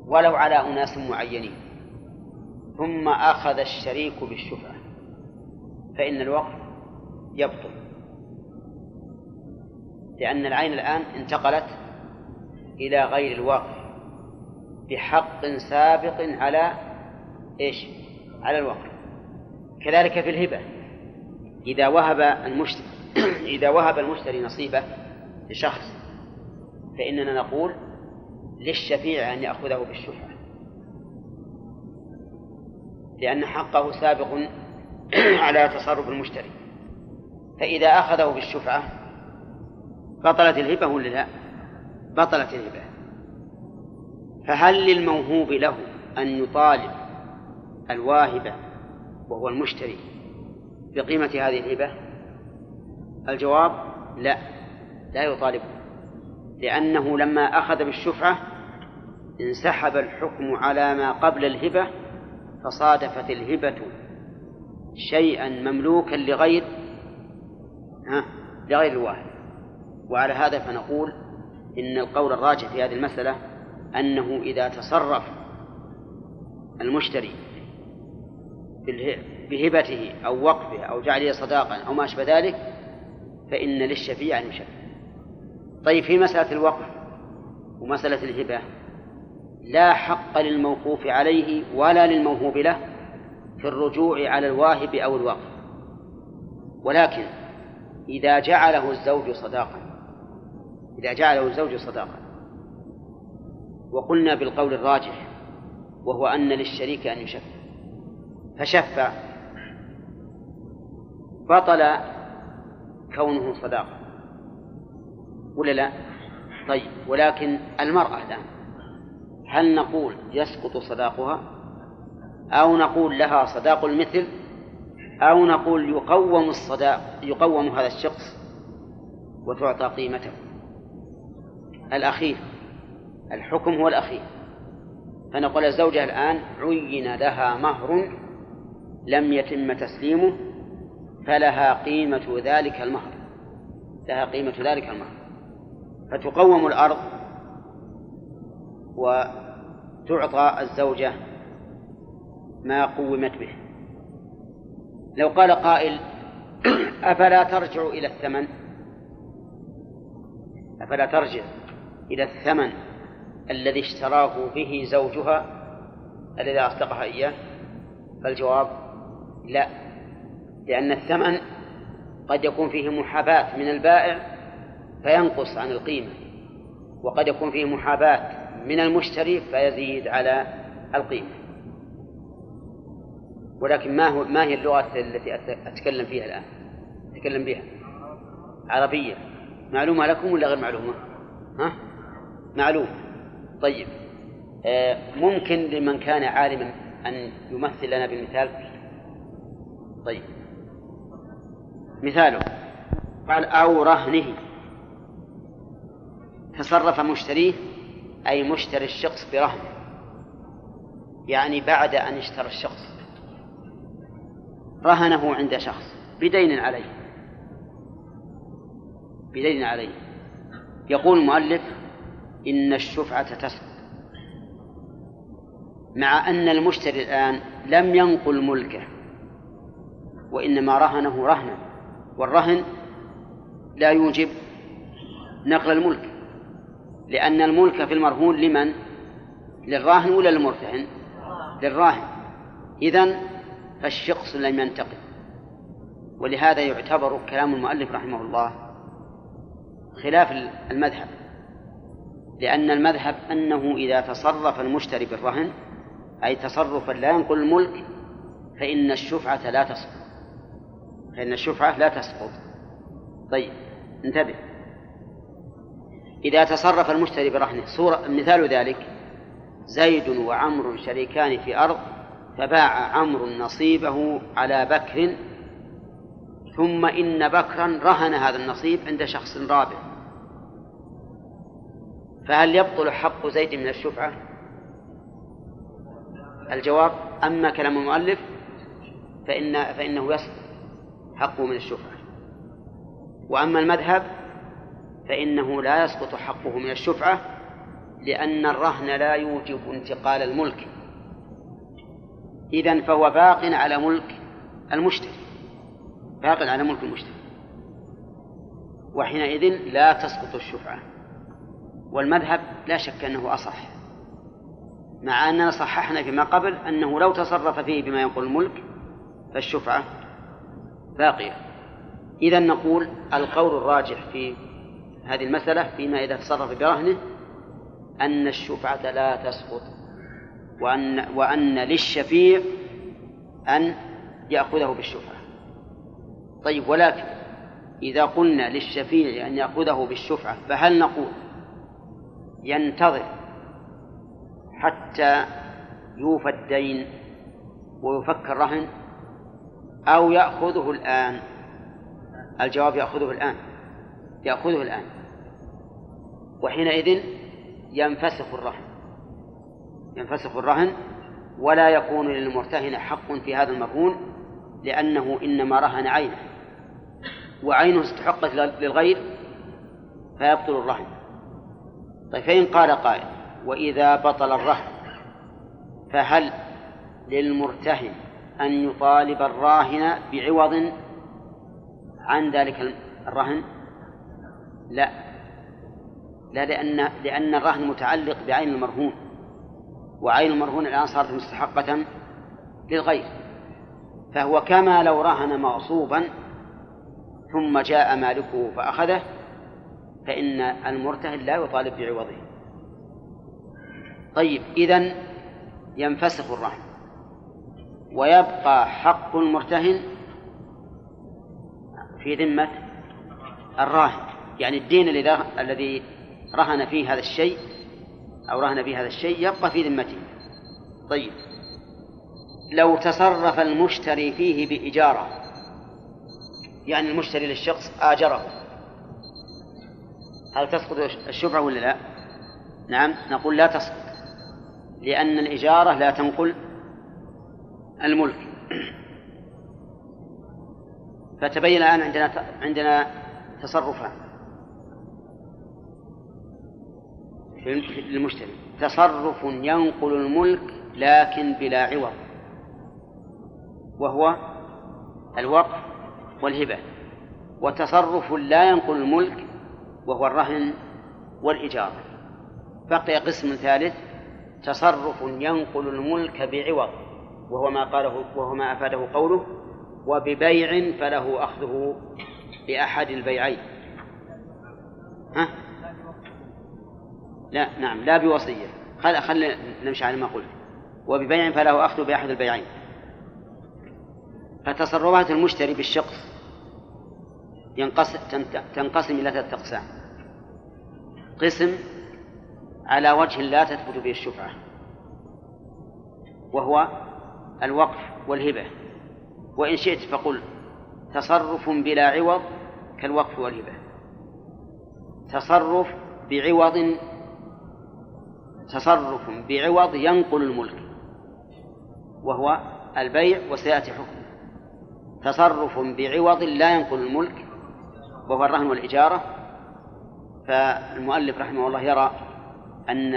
ولو على أناس معينين ثم أخذ الشريك بالشفعة فإن الوقف يبطل. لأن العين الآن انتقلت إلى غير الوقف بحق سابق على إيش؟ على الوقف كذلك في الهبة. إذا وهب المشتري إذا وهب المشتري نصيبه لشخص فإننا نقول للشفيع أن يأخذه بالشفعة. لأن حقه سابق على تصرف المشتري. فإذا أخذه بالشفعة بطلت الهبة ولا لا؟ بطلت الهبة. فهل للموهوب له أن يطالب الواهب وهو المشتري بقيمة هذه الهبة؟ الجواب لا لا يطالبه لأنه لما أخذ بالشفعة انسحب الحكم على ما قبل الهبة فصادفت الهبة شيئا مملوكا لغير ها لغير الواهب. وعلى هذا فنقول إن القول الراجح في هذه المسألة أنه إذا تصرف المشتري بهبته أو وقفه أو جعله صداقا أو ما أشبه ذلك فإن للشفيع أن يشفع. طيب في مسألة الوقف ومسألة الهبة لا حق للموقوف عليه ولا للموهوب له في الرجوع على الواهب أو الوقف ولكن إذا جعله الزوج صداقا إذا جعله الزوج صداقا وقلنا بالقول الراجح وهو أن للشريك أن يشفع. فشفع. بطل كونه صداقة. ولا لا؟ طيب ولكن المرأة الآن هل نقول يسقط صداقها؟ أو نقول لها صداق المثل؟ أو نقول يقوم الصداق يقوم هذا الشخص وتعطى قيمته؟ الأخير. الحكم هو الأخير. فنقول الزوجة الآن عين لها مهر لم يتم تسليمه فلها قيمة ذلك المهر. لها قيمة ذلك المهر. فتقوم الأرض وتعطى الزوجة ما قومت به. لو قال قائل أفلا ترجع إلى الثمن؟ أفلا ترجع؟ إلى الثمن الذي اشتراه به زوجها الذي أصدقها إياه فالجواب لا لأن الثمن قد يكون فيه محاباة من البائع فينقص عن القيمة وقد يكون فيه محاباة من المشتري فيزيد على القيمة ولكن ما هو ما هي اللغة التي أتكلم فيها الآن؟ أتكلم بها عربية معلومة لكم ولا غير معلومة؟ ها؟ معلومة طيب. آه ممكن لمن كان عالما أن يمثل لنا بمثال طيب. مثاله. قال أو رهنه. تصرف مشتريه أي مشتري الشخص برهن. يعني بعد أن اشترى الشخص. رهنه عند شخص. بدين عليه. بدين عليه. يقول المؤلف إن الشفعة تسقط مع أن المشتري الآن لم ينقل ملكه وإنما رهنه رهنا والرهن لا يوجب نقل الملك لأن الملك في المرهون لمن؟ للراهن ولا للمرتهن؟ للراهن إذن فالشخص لم ينتقل ولهذا يعتبر كلام المؤلف رحمه الله خلاف المذهب لأن المذهب أنه إذا تصرف المشتري بالرهن أي تصرفا لا ينقل الملك فإن الشفعة لا تسقط فإن الشفعة لا تسقط طيب انتبه. إذا تصرف المشتري برهنه صورة مثال ذلك زيد وعمر شريكان في أرض فباع عمرو نصيبه على بكر ثم إن بكرا رهن هذا النصيب عند شخص رابع. فهل يبطل حق زيد من الشفعة؟ الجواب أما كلام المؤلف فإن فإنه يسقط حقه من الشفعة. وأما المذهب فإنه لا يسقط حقه من الشفعة لأن الرهن لا يوجب انتقال الملك. إذن فهو باق على ملك المشتري باق على ملك المشتري. وحينئذ لا تسقط الشفعة. والمذهب لا شك أنه أصح مع أننا صححنا فيما قبل أنه لو تصرف فيه بما ينقل الملك فالشفعة باقية. إذا نقول القول الراجح في هذه المسألة فيما إذا تصرف برهنه أن الشفعة لا تسقط وأن وأن للشفيع أن يأخذه بالشفعة. طيب ولكن إذا قلنا للشفيع أن يأخذه بالشفعة فهل نقول ينتظر حتى يوفى الدين ويفك الرهن أو يأخذه الآن. الجواب يأخذه الآن. يأخذه الآن. وحينئذ ينفسخ الرهن. ينفسخ الرهن ولا يكون للمرتهن حق في هذا المرهون لأنه إنما رهن عينه. وعينه استحقت للغير فيبطل الرهن. طيب فإن قال قائل وإذا بطل الرهن فهل للمرتهن أن يطالب الراهن بعوض عن ذلك الرهن؟ لا. لا لأن لأن الرهن متعلق بعين المرهون وعين المرهون الآن صارت مستحقة للغير. فهو كما لو رهن مغصوبا ثم جاء مالكه فأخذه فإن المرتهن لا يطالب بعوضه. طيب إذن ينفسخ الرهن ويبقى حق المرتهن في ذمة الراهن. يعني الدين الذي رهن فيه هذا الشيء أو رهن فيه هذا الشيء يبقى في ذمته. طيب. لو تصرف المشتري فيه بإجارة يعني المشتري للشخص آجره هل تسقط الشفعة ولا لا؟ نعم نقول لا تسقط لأن الإجارة لا تنقل الملك. فتبين الآن عندنا عندنا تصرفان. للمشتري تصرف ينقل الملك لكن بلا عوض. وهو الوقف والهبة. وتصرف لا ينقل الملك وهو الرهن والإجارة. بقي قسم ثالث تصرف ينقل الملك بعوض وهو ما قاله وهو ما أفاده قوله وببيع فله أخذه بأحد البيعين. ها؟ لا نعم لا بوصية. خل خل نمشي على ما قلت. وببيع فله أخذ بأحد البيعين. فتصرفات المشتري بالشخص ينقسم تنقسم إلى ثلاثة أقسام. قسم على وجه لا تثبت به الشفعة وهو الوقف والهبة. وإن شئت فقل تصرف بلا عوض كالوقف والهبة. تصرف بعوض تصرف بعوض ينقل الملك وهو البيع وسيأتي حكمه. تصرف بعوض لا ينقل الملك وهو الرهن والإجارة فالمؤلف رحمه الله يرى أن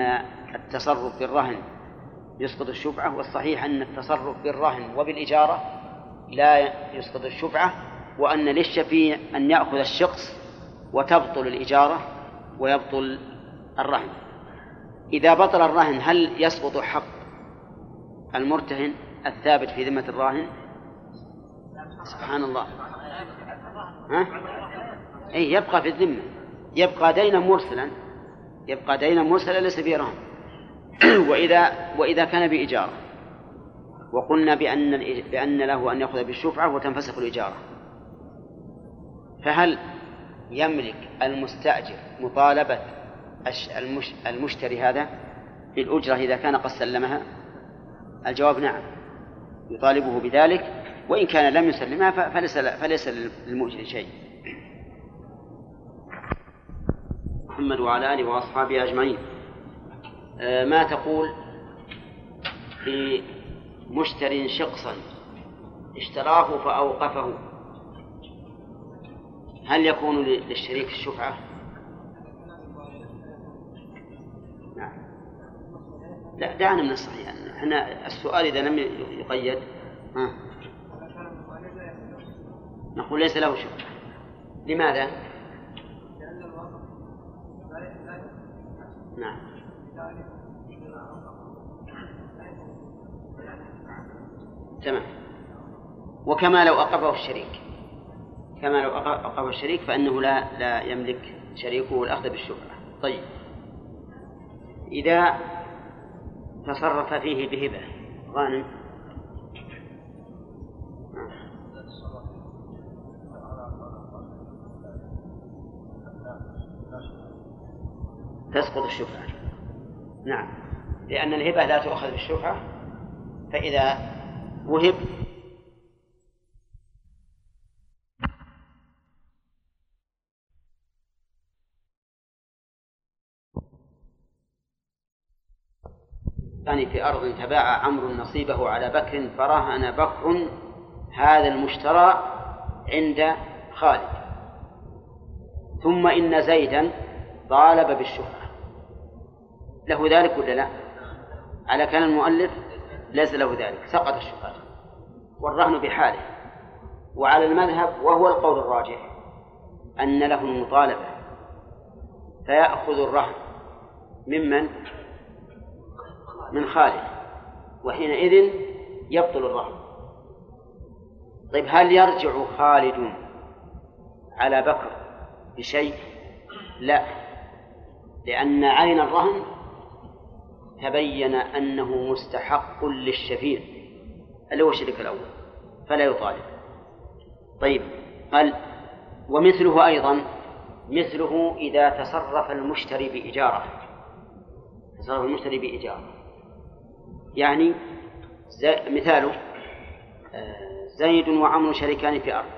التصرف بالرهن يسقط الشفعة والصحيح أن التصرف بالرهن وبالإجارة لا يسقط الشفعة وأن للشفيع أن يأخذ الشخص وتبطل الإجارة ويبطل الرهن. إذا بطل الرهن هل يسقط حق المرتهن الثابت في ذمة الراهن؟ سبحان الله. ها؟ أي يبقى في الذمة. يبقى دينا مرسلا. يبقى دينا مرسلا ليس فيه رهن وإذا وإذا كان بإجارة وقلنا بأن بأن له أن يأخذ بالشفعة وتنفسخ الإجارة فهل يملك المستأجر مطالبة المشتري هذا بالأجرة إذا كان قد سلمها؟ الجواب نعم. يطالبه بذلك وإن كان لم يسلمها فليس فليس للمؤجر شيء. محمد وعلى آله وأصحابه أجمعين. آه، ما تقول في مشتر شقصا اشتراه فأوقفه؟ هل يكون للشريك الشفعة؟ نعم. لا دعنا من الصحيح. إحنا السؤال إذا لم يقيد ها؟ نقول ليس له شفعة. لماذا؟ نعم. تمام. وكما لو أوقفه الشريك. كما لو أوقفه الشريك فإنه لا لا يملك شريكه الأخذ بالشفعة طيب. إذا تصرف فيه بهبة غانم تسقط الشفعة نعم. لأن الهبة لا تؤخذ بالشفعة فإذا وهب يعني في أرض تباع عمرو نصيبه على بكر فرهن بكر هذا المشترى عند خالد. ثم إن زيدا طالب بالشفعة. له ذلك ولا لا؟ على كان المؤلف ليس له ذلك سقط الشفعة والرهن بحاله. وعلى المذهب وهو القول الراجح أن له المطالبة فيأخذ الرهن ممن؟ من خالد وحينئذ يبطل الرهن. طيب هل يرجع خالد على بكر بشيء؟ لا. لأن عين الرهن تبين أنه مستحق للشفيع. اللي هو الشريك الأول فلا يطالب. طيب قال ومثله أيضا مثله إذا تصرف المشتري بإجارة. تصرف المشتري بإجارة. يعني مثاله آه، زيد وعمر شريكان في أرض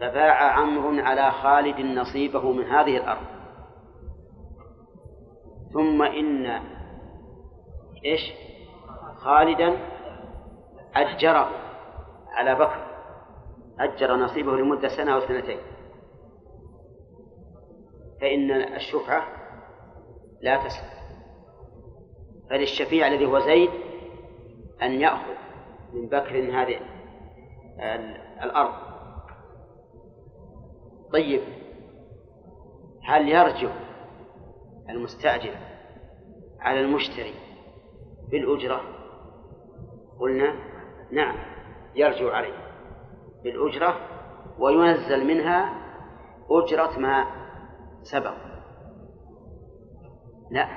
فباع عمرو على خالد نصيبه من هذه الأرض. ثم إن إيش؟ خالدا أجره على بكر. أجر نصيبه لمدة سنة أو سنتين. فإن الشفعة لا تسقط فللشفيع الذي هو زيد أن يأخذ من بكر هذه الأرض. طيب هل يرجع المستأجر على المشتري بالأجرة. قلنا نعم يرجع عليه بالأجرة وينزل منها أجرة ما سبق. لا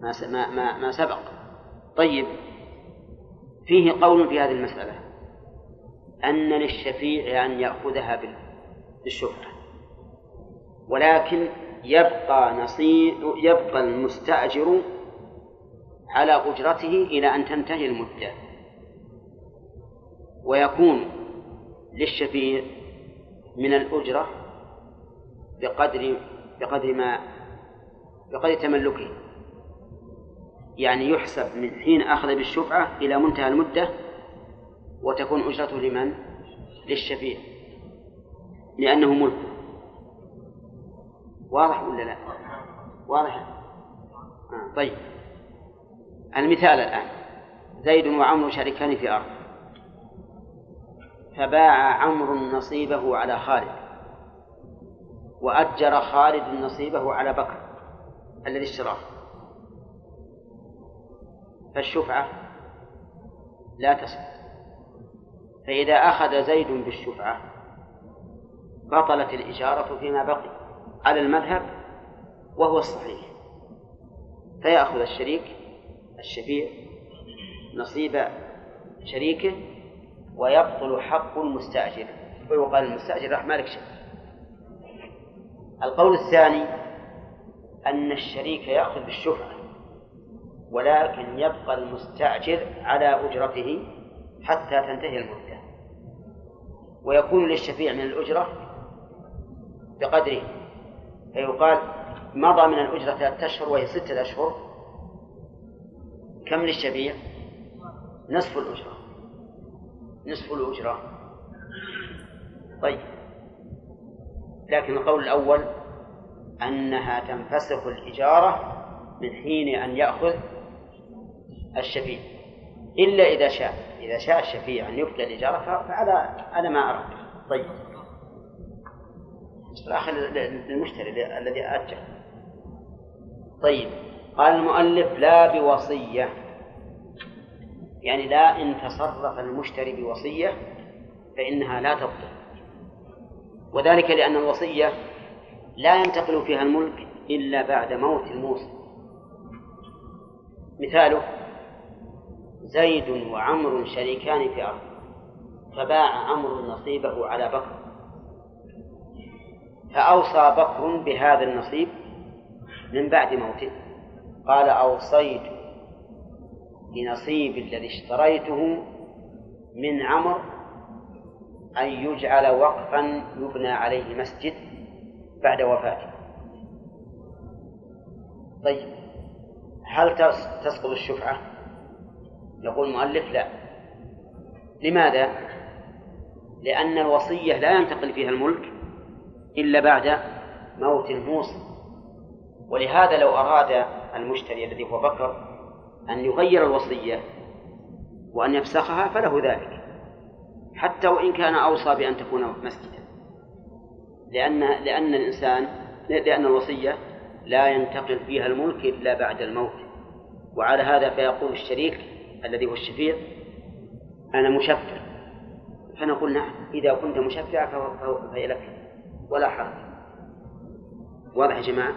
ما ما ما سبق. طيب فيه قول في هذه المسألة أن للشفيع أن يأخذها بالشفعة ولكن يبقى نصيب يبقى المستأجر على أجرته إلى أن تنتهي المدة. ويكون للشفيع من الأجرة بقدر بقدر ما بقدر تملكه. يعني يحسب من حين أخذ بالشفعة إلى منتهى المدة وتكون أجرته لمن؟ للشفيع. لأنه ملك. واضح ولا لا؟ واضح؟ طيب. المثال الآن. زيد وعمر شريكان في أرض. فباع عمرو نصيبه على خالد. وأجر خالد نصيبه على بكر. الذي اشتراه. فالشفعة لا تسقط فإذا أخذ زيد بالشفعة بطلت الإجارة فيما بقي. على المذهب وهو الصحيح. فيأخذ الشريك الشفيع نصيب شريكه ويبطل حق المستأجر. ويقال المستأجر راح مالك شيء. القول الثاني أن الشريك يأخذ بالشفعة ولكن يبقى المستأجر على أجرته حتى تنتهي المدة. ويكون للشفيع من الأجرة بقدره. فيقال مضى من الأجرة ثلاثة أشهر وهي ستة أشهر. كم للشفيع؟ نصف الأجرة. نصف الأجرة. طيب. لكن القول الأول أنها تنفسخ الإجارة من حين أن يأخذ الشفيع إلا إذا شاء. إذا شاء الشفيع أن يبقي الإجارة فعلى على ما أراد. طيب. الآخر للمشتري الذي أجر طيب قال المؤلف لا بوصية. يعني لا إن تصرف المشتري بوصية فإنها لا تبطل. وذلك لأن الوصية لا ينتقل فيها الملك إلا بعد موت الموصي. مثاله زيد وعمر شريكان في أرض فباع عمرو نصيبه على بكر فأوصى بكر بهذا النصيب من بعد موته قال أوصيت بنصيب الذي اشتريته من عمر أن يجعل وقفا يبنى عليه مسجد بعد وفاته طيب هل تسقط الشفعة؟ يقول المؤلف لا لماذا؟ لأن الوصية لا ينتقل فيها الملك إلا بعد موت الموصي ولهذا لو أراد المشتري الذي هو بكر أن يغير الوصية وأن يفسخها فله ذلك حتى وإن كان أوصى بأن تكون مسجدا. لأن لأن الإنسان لأن الوصية لا ينتقل فيها الملك إلا بعد الموت. وعلى هذا فيقول الشريك الذي هو الشفيع أنا مشفع. فنقول نعم إذا كنت مشفعا لك. ولا حرج. واضح يا جماعة؟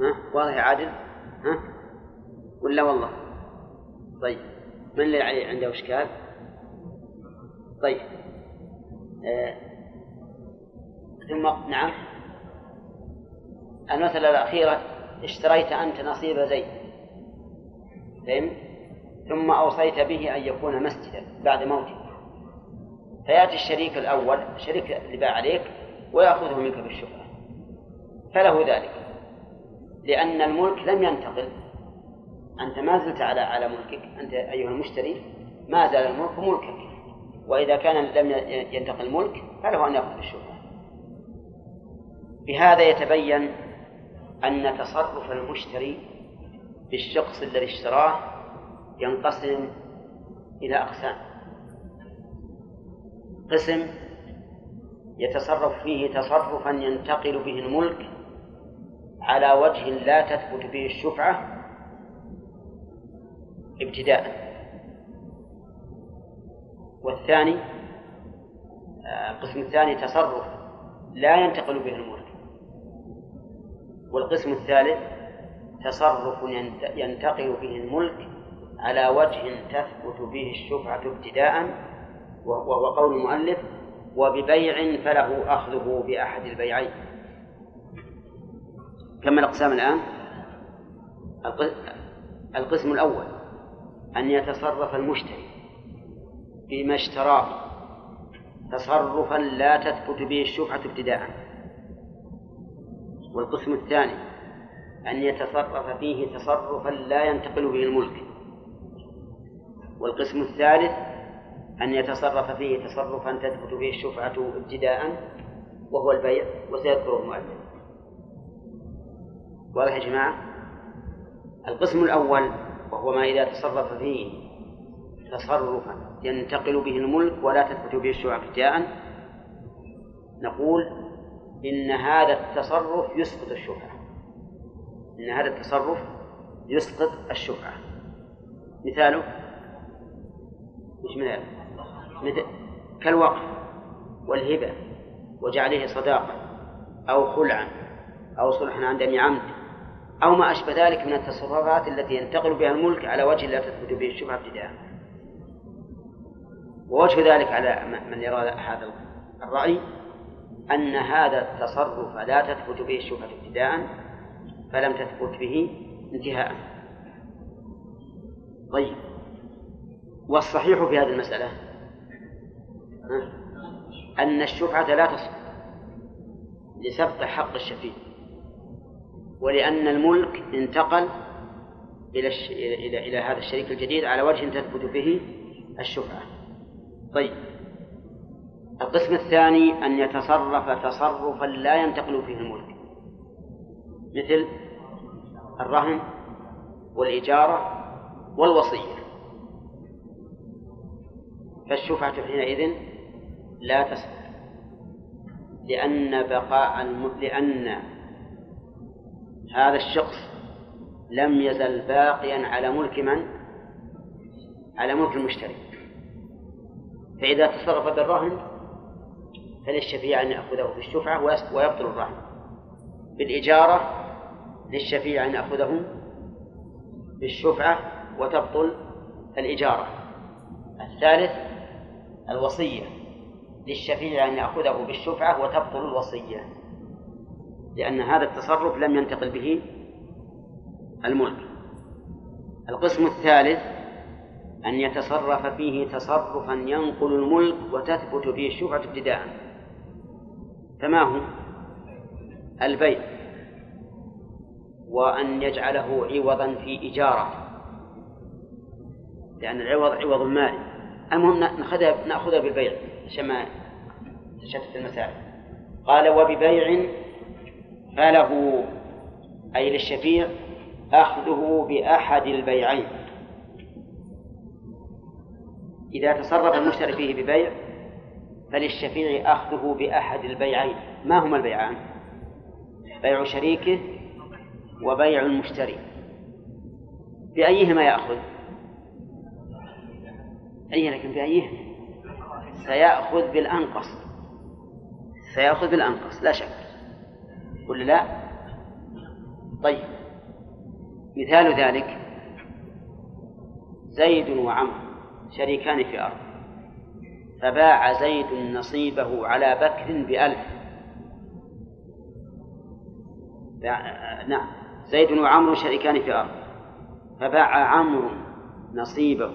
ها؟ واضح يا عادل؟ ها؟ ولا والله؟ طيب من اللي عنده إشكال؟ طيب آه. ثم نعم. المسألة الأخيرة اشتريت أنت نصيب زيد. فهمت؟ ثم أوصيت به أن يكون مسجدا بعد موته. فيأتي الشريك الأول الشريك اللي باع عليك ويأخذه منك بالشفعة فله ذلك. لأن الملك لم ينتقل. أنت ما زلت على على ملكك. أنت أيها المشتري ما زال الملك ملكك. وإذا كان لم ينتقل الملك فله أن يأخذ بالشفعة بهذا يتبين أن تصرف المشتري بالشخص الذي اشتراه ينقسم إلى أقسام. قسم يتصرف فيه تصرفا ينتقل به الملك على وجه لا تثبت به الشفعة ابتداء والثاني آه، القسم الثاني تصرف لا ينتقل به الملك. والقسم الثالث تصرف ينتقل به الملك على وجه تثبت به الشفعة ابتداء وهو قول المؤلف وببيع فله أخذه بأحد البيعين. كم الأقسام الآن. القسم الأول أن يتصرف المشتري فيما اشتراه تصرفا لا تثبت به الشفعة ابتداء. والقسم الثاني أن يتصرف فيه تصرفا لا ينتقل به الملك. والقسم الثالث أن يتصرف فيه تصرفا تثبت به الشفعة ابتداء وهو البيع وسيذكره المؤلف. واضح يا جماعة؟ القسم الأول وهو ما إذا تصرف فيه تصرفا ينتقل به الملك ولا تثبت به الشفعة ابتداء نقول إن هذا التصرف يسقط الشفعة. إن هذا التصرف يسقط الشفعة. مثاله؟ مش مثال مثل كالوقف والهبة وجعله صداقة أو خلعا أو صلحا عن دم عمد أو ما أشبه ذلك من التصرفات التي ينتقل بها الملك على وجه لا تثبت به الشبهة ابتداء. ووجه ذلك على من يرى هذا الرأي أن هذا التصرف لا تثبت به الشبهة ابتداء فلم تثبت به انتهاء. طيب. والصحيح في هذه المسألة؟ أن الشفعة لا تصح لسبق حق الشفيع ولأن الملك انتقل إلى إلى إلى هذا الشريك الجديد على وجه تثبت به الشفعة. طيب القسم الثاني أن يتصرف تصرفا لا ينتقل فيه الملك مثل الرهن والإجارة والوصية فالشفعة حينئذ لا تصح لأن بقاء الم... لأن هذا الشخص لم يزل باقيا على ملك من؟ على ملك المشتري. فإذا تصرف بالرهن فللشفيع أن يأخذه بالشفعة ويبطل الرهن. بالإجارة للشفيع أن يأخذه بالشفعة وتبطل الإجارة. الثالث الوصية. للشفيع أن يأخذه بالشفعة وتبطل الوصية لأن هذا التصرف لم ينتقل به الملك. القسم الثالث أن يتصرف فيه تصرفا ينقل الملك وتثبت فيه الشفعة ابتداء. فما هو البيع وأن يجعله عوضا في إجارة لأن العوض عوض مالي. المهم نأخذها بالبيع. عشان ما تشتت المسائل قال وببيع فله أي للشفيع أخذه بأحد البيعين. إذا تصرف المشتري فيه ببيع فللشفيع أخذه بأحد البيعين. ما هما البيعان؟ بيع شريكه وبيع المشتري. بأيهما يأخذ؟ أي لكن بأيهما؟ سيأخذ بالأنقص. سيأخذ بالأنقص لا شك. ولا لا. طيب. مثال ذلك زيد وعمرو شريكان في أرض. فباع زيد نصيبه على بكر بألف. نعم. زيد وعمرو شريكان في أرض. فباع عمرو نصيبه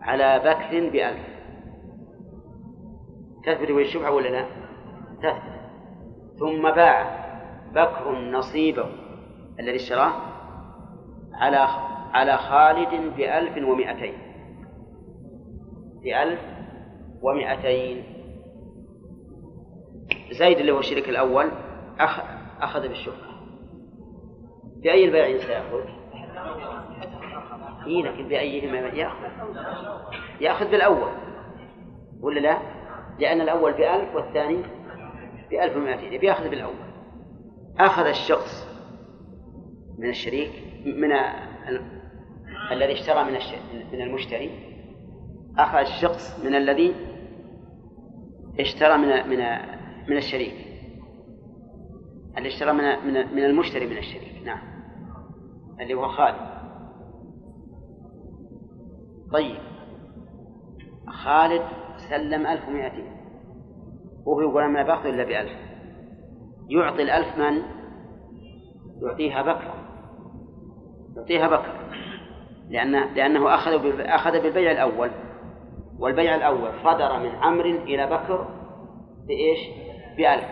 على بكر بألف. تثبت به الشبهة ولا لا؟ تثبت ثم باع بكر نصيبه الذي اشتراه على على خالد بألف ومائتين بألف ومائتين زيد اللي هو الشريك الأول أخ... أخذ بالشفعة بأي البيعين سيأخذ؟ إيه لكن بأيهما يأخذ؟ يأخذ بالأول ولا لا؟ لأن الأول بألف والثاني بألف ومائتين بيأخذ بالأول. أخذ الشخص من الشريك من الذي اشترى من من المشتري. أخذ الشخص من الذي اشترى من من من الشريك. اللي اشترى من من من المشتري من الشريك نعم. اللي هو خالد طيب. خالد سلم 1200 وهو يقول ما باخذ إلا بألف. يعطي الألف من؟ يعطيها بكر يعطيها بكر لأن لأنه أخذ أخذ بالبيع الأول. والبيع الأول صدر من عمرو إلى بكر بإيش؟ بألف.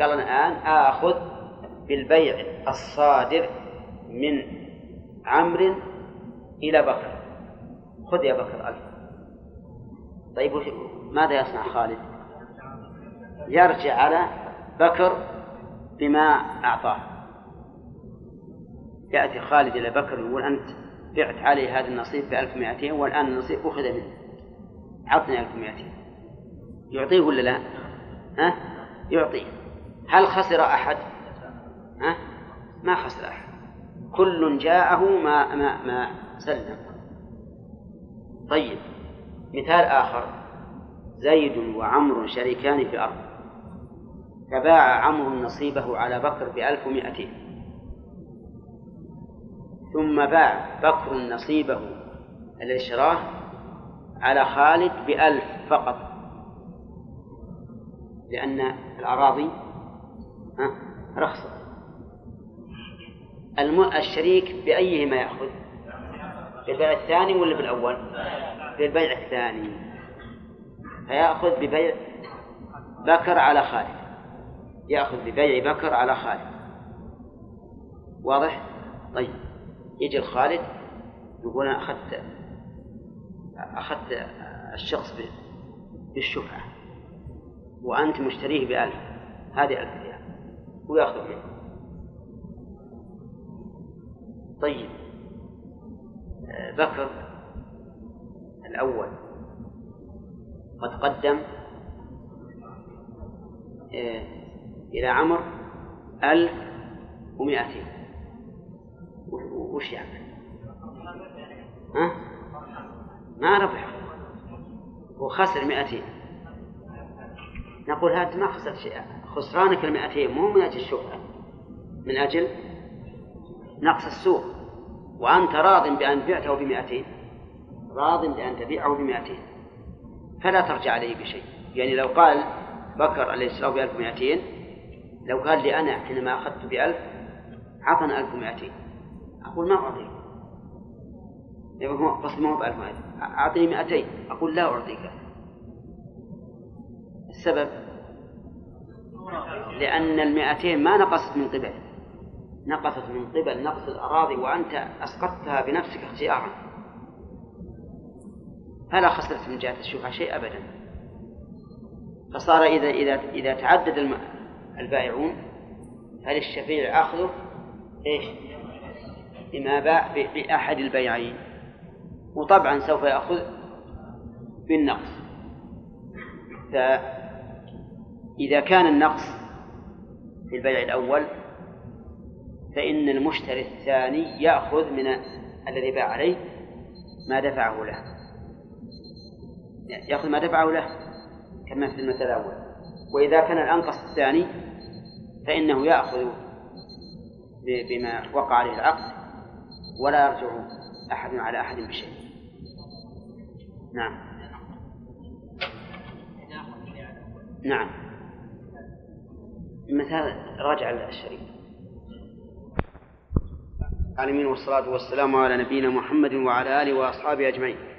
قال الآن آخذ بالبيع الصادر من عمرو إلى بكر. خذ يا بكر ألف. طيب ماذا يصنع خالد؟ يرجع على بكر بما أعطاه يأتي خالد إلى بكر يقول أنت بعت علي هذا النصيب ب 1200 والآن النصيب أخذ منه عطني 1200 يعطيه ولا لا؟ ها؟ يعطيه هل خسر أحد؟ ها؟ ما خسر أحد كل جاءه ما ما ما سلم طيب مثال آخر. زيد وعمر شريكان في أرض فباع عمرو نصيبه على بكر بألف ومائتين ثم باع بكر نصيبه الذي اشتراه على خالد بألف فقط. لأن الأراضي رخصة. الشريك بأيهما يأخذ؟ بالبيع الثاني ولا بالأول؟ بالبيع الثاني. فيأخذ ببيع بكر على خالد. يأخذ ببيع بكر على خالد. واضح؟ طيب. يجي الخالد يقول أنا أخذت أخذت الشخص بالشفعة وأنت مشتريه بألف. هذه ألف ريال. ويأخذ منه طيب. بكر الأول. قد قدم آه، إلى عمر ألف ومائتين وش يعني؟ ها؟ ما ربح. وخسر مائتين نقول هذا ما خسرت شيء خسرانك المائتين مو من أجل الشبهة من أجل نقص السوق. وأنت راض بأن بعته بمائتين راض بأن تبيعه بمائتين فلا ترجع عليه بشيء. يعني لو قال بكر اللي اشتراه بألف ومائتين لو قال لي أنا حينما أخذت بألف عطنا ألف ومائتين أقول ما أعطيك. يقول هو قصدي ما هو بألف ومائتين أعطيني مائتين أقول لا أعطيك. السبب؟ لأن المائتين ما نقصت من قبل. نقصت من قبل نقص الأراضي وأنت أسقطتها بنفسك اختيارا. فلا خسرت من جهة الشفعة شيء أبدا. فصار إذا إذا إذا تعدد البائعون فللشفيع أخذه؟ إيش؟ بما باع بأحد البيعين. وطبعا سوف يأخذ بالنقص. فإذا كان النقص في البيع الأول فإن المشتري الثاني يأخذ من الذي باع عليه ما دفعه له. يأخذ ما دفعه له كما في المثل الأول. وإذا كان الأنقص الثاني فإنه يأخذ بما وقع عليه العقد ولا يرجع أحد على أحد بشيء. نعم. نعم. مثال راجع الشريف. العالمين والصلاة والسلام على نبينا محمد وعلى آله وأصحابه أجمعين.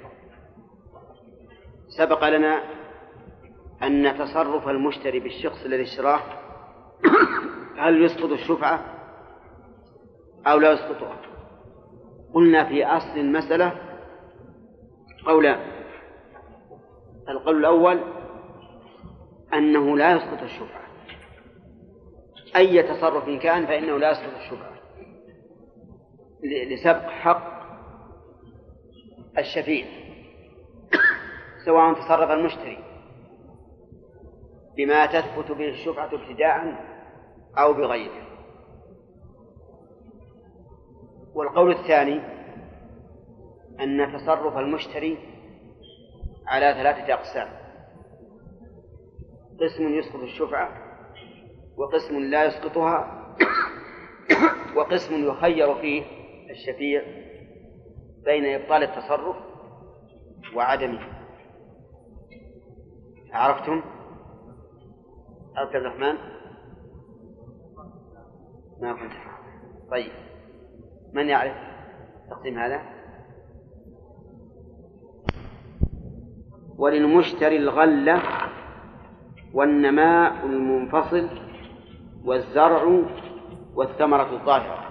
سبق لنا أن تصرف المشتري بالشخص الذي اشتراه هل يسقط الشفعة أو لا يسقطها؟ قلنا في أصل المسألة قولان القول الأول أنه لا يسقط الشفعة. أي تصرف كان فإنه لا يسقط الشفعة. لسبق حق الشفيع. سواء تصرف المشتري بما تثبت به الشفعة ابتداء أو بغيره. والقول الثاني أن تصرف المشتري على ثلاثة أقسام قسم يسقط الشفعة وقسم لا يسقطها وقسم يخير فيه الشفيع بين إبطال التصرف وعدمه عرفتم؟ عبد الرحمن ما كنت طيب. من يعرف تقسيم هذا؟ وللمشتري الغلة والنماء المنفصل والزرع والثمرة الظاهرة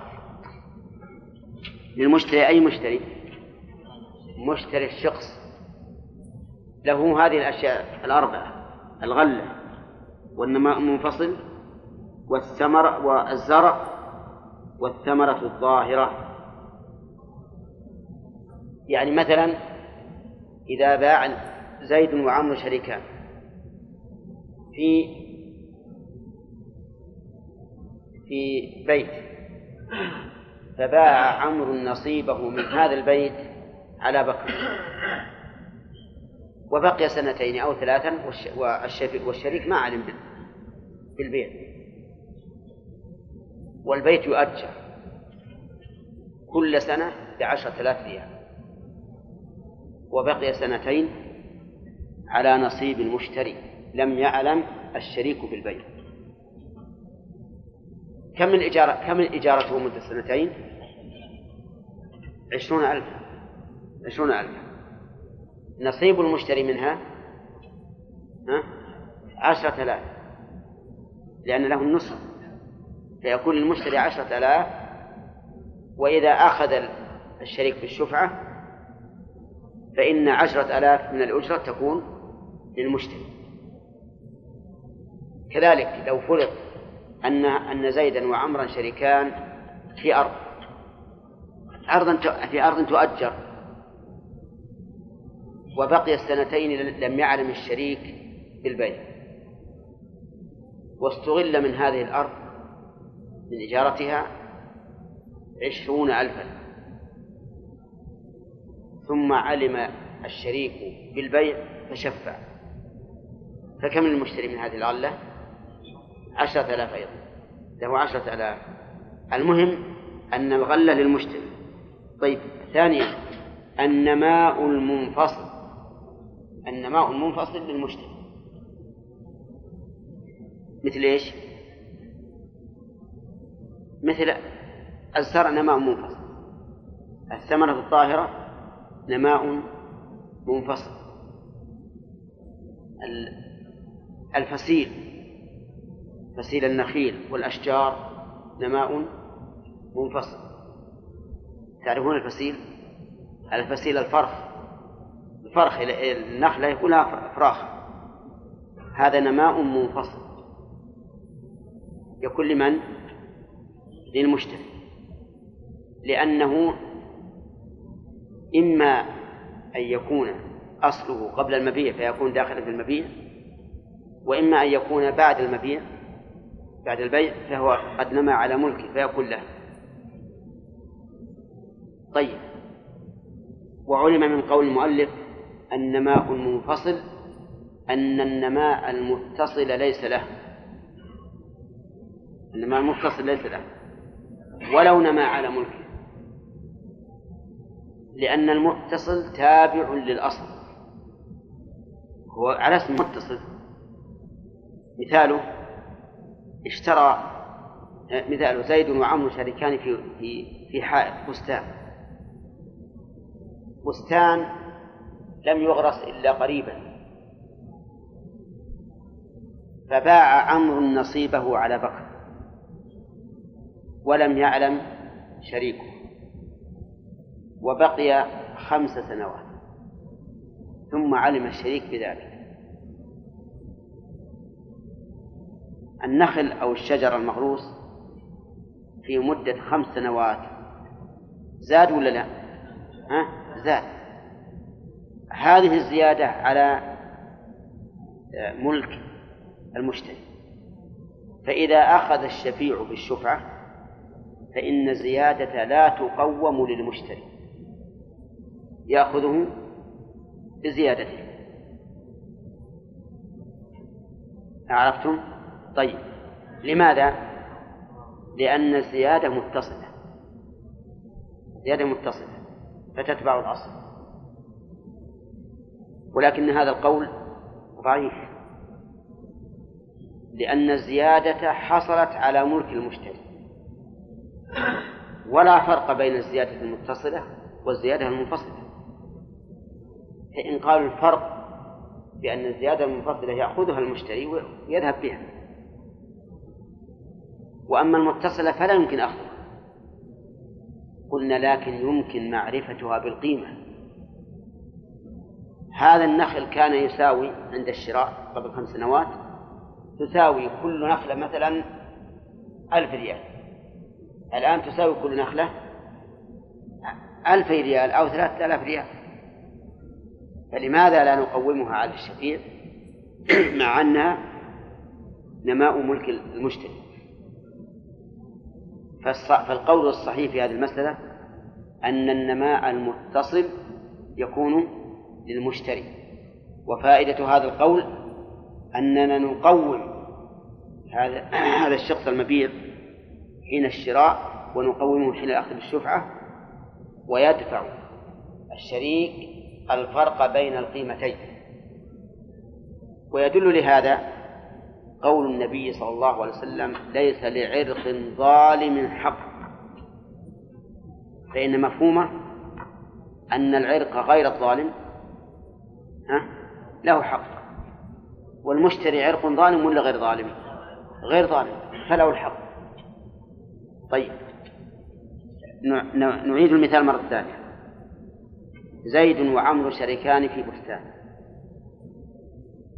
للمشتري أي مشتري؟ مشتري الشخص. له هذه الأشياء الأربعة الغلة والنماء المنفصل والثمر والزرع والثمرة الظاهرة. يعني مثلا إذا باع زيد وعمرو شريكان في في بيت فباع عمرو نصيبه من هذا البيت على بكر. وبقي سنتين أو ثلاثا والشريك ما علم بالبيع والبيت يؤجر كل سنة بعشرة آلاف ريال. وبقي سنتين على نصيب المشتري. لم يعلم الشريك بالبيع. كم من إجارة كم إجارته مدة سنتين؟ عشرون ألفا. عشرون ألفا. نصيب المشتري منها ها؟ عشرة آلاف. لأن له النصف. فيكون المشتري عشرة آلاف وإذا أخذ الشريك في الشفعة فإن عشرة آلاف من الأجرة تكون للمشتري. كذلك لو فرض أن أن زيدا وعمرا شريكان في أرض أرضا في أرض تؤجر وبقي السنتين لم يعلم الشريك بالبيع. واستغل من هذه الأرض من إجارتها عشرون ألفا. ثم علم الشريك بالبيع فشفع. فكم المشتري من هذه الغلة عشرة آلاف أيضا. له عشرة آلاف. المهم أن الغلة للمشتري. طيب ثانيا النماء المنفصل النماء المنفصل للمشتري. مثل إيش؟ مثل الزرع نماء منفصل. الثمرة الطاهرة نماء منفصل. الفسيل فسيل النخيل والأشجار نماء منفصل. تعرفون الفسيل الفسيل الفرخ. الفرخ النخلة يكون لها فراخ. هذا نماء منفصل. يكون لمن؟ للمشتري. لأنه إما أن يكون أصله قبل المبيع فيكون داخلا في المبيع وإما أن يكون بعد المبيع بعد البيع فهو قد نما على ملكه فيكون له. طيب. وعلم من قول المؤلف النماء المنفصل أن النماء المتصل ليس له. النماء المتصل ليس له. ولو نما على ملكه. لأن المتصل تابع للأصل. هو على اسم متصل مثاله اشترى مثاله زيد وعمرو شريكان في في في حائط بستان. بستان لم يغرس إلا قريبا فباع عمرو نصيبه على بكر ولم يعلم شريكه وبقي خمس سنوات ثم علم الشريك بذلك النخل أو الشجر المغروس في مدة خمس سنوات زاد ولا لا؟ ها؟ زاد هذه الزيادة على ملك المشتري فإذا أخذ الشفيع بالشفعة فإن الزيادة لا تقوم للمشتري يأخذه بزيادته. عرفتم؟ طيب. لماذا؟ لأن الزيادة متصلة. زيادة متصلة فتتبع الأصل. ولكن هذا القول ضعيف. لأن الزيادة حصلت على ملك المشتري ولا فرق بين الزيادة المتصلة والزيادة المنفصلة. فإن قالوا الفرق بأن الزيادة المنفصلة يأخذها المشتري ويذهب بها. وأما المتصلة فلا يمكن أخذها. قلنا لكن يمكن معرفتها بالقيمة. هذا النخل كان يساوي عند الشراء قبل خمس سنوات تساوي كل نخلة مثلا ألف ريال. الآن تساوي كل نخلة ألف ريال أو ثلاثة آلاف ريال. فلماذا لا نقومها على الشفيع مع أنها نماء ملك المشتري. فالقول الصحيح في هذه المسألة أن النماء المتصل يكون للمشتري. وفائدة هذا القول أننا نقوم هذا هذا الشخص المبيع حين الشراء ونقومه حين أخذ الشفعة ويدفع الشريك الفرق بين القيمتين. ويدل لهذا قول النبي صلى الله عليه وسلم ليس لعرق ظالم حق فإن مفهومه أن العرق غير الظالم ها؟ له حق. والمشتري عرق ظالم ولا غير ظالم؟ غير ظالم فله الحق. طيب. نعيد المثال مرة ثانية. زيد وعمرو شريكان في بستان.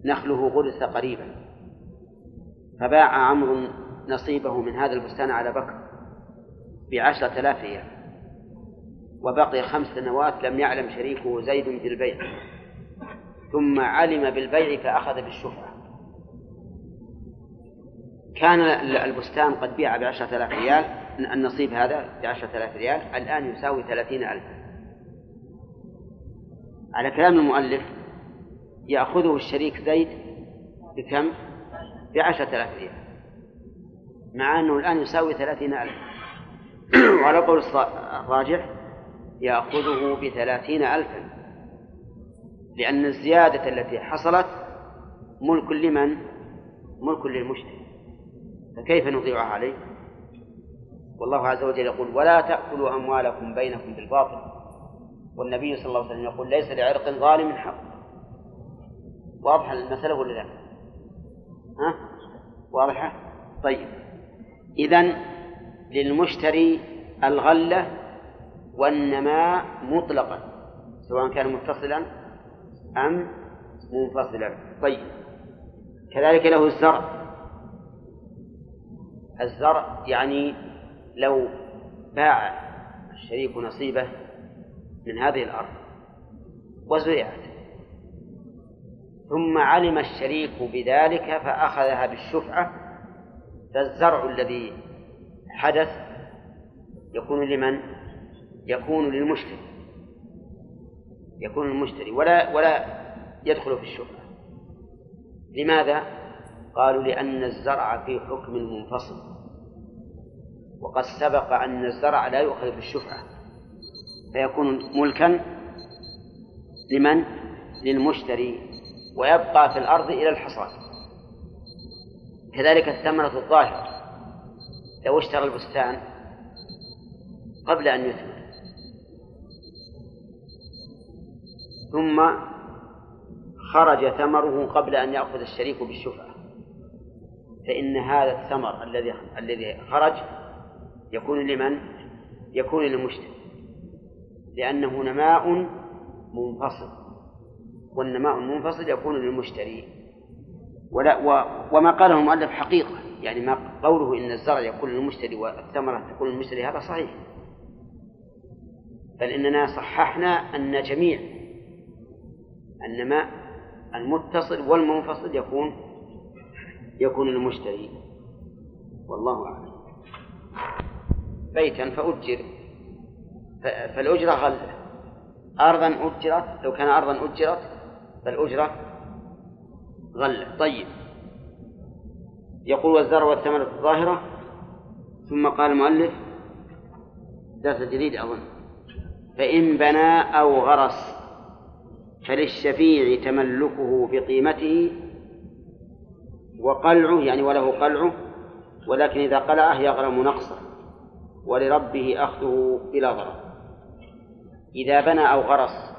نخله غرس قريبا. فباع عمرو نصيبه من هذا البستان على بكر بعشرة آلاف ريال. وبقي خمس سنوات لم يعلم شريكه زيد بالبيع ثم علم بالبيع فأخذ بالشفعة. كان البستان قد بيع بعشرة آلاف ريال النصيب هذا بعشرة آلاف ريال الآن يساوي ثلاثين ألفا على كلام المؤلف يأخذه الشريك زيد بكم؟ بعشرة آلاف ريال. مع أنه الآن يساوي ثلاثين ألفا وعلى قول الراجح يأخذه بثلاثين ألفا. لأن الزيادة التي حصلت ملك لمن؟ ملك للمشتري فكيف نطيعها عليه؟ والله عز وجل يقول ولا تأكلوا أموالكم بينكم بالباطل والنبي صلى الله عليه وسلم يقول ليس لعرق ظالم حق واضحة المسألة ولا لا؟ ها؟ واضحة؟ طيب إذا للمشتري الغلة والنماء مطلقا سواء كان متصلا أم منفصلا طيب. كذلك له الزرع. الزرع يعني لو باع الشريك نصيبه من هذه الأرض وزرعت ثم علم الشريك بذلك فأخذها بالشفعة فالزرع الذي حدث يكون لمن؟ يكون للمشتري يكون للمشتري ولا ولا يدخل في الشفعة لماذا؟ قالوا لأن الزرع في حكم منفصل وقد سبق أن الزرع لا يؤخذ بالشفعة فيكون ملكا لمن؟ للمشتري ويبقى في الأرض إلى الحصاد. كذلك الثمرة الظاهرة. لو اشترى البستان قبل أن يثمر ثم خرج ثمره قبل أن يأخذ الشريك بالشفعة. فإن هذا الثمر الذي الذي خرج يكون لمن؟ يكون للمشتري لأنه نماء منفصل. والنماء المنفصل يكون للمشتري. ولا و وما قاله المؤلف حقيقة. يعني ما قوله إن الزرع يكون للمشتري والثمرة تكون للمشتري هذا صحيح. بل إننا صححنا أن جميع النماء المتصل والمنفصل يكون يكون للمشتري والله أعلم. بيتا فأجر. فالأجرة غلة أرضا أجرت. لو كان أرضا أجرت فالأجرة غلة طيب. يقول والزرع والثمرة الظاهرة ثم قال المؤلف درس جديد أظن. فإن بنى أو غرس فللشفيع تملكه بقيمته وقلعه يعني وله قلعه ولكن إذا قلعه يغرم نقصه ولربه أخذه بلا ضرر. إذا بنى أو غرس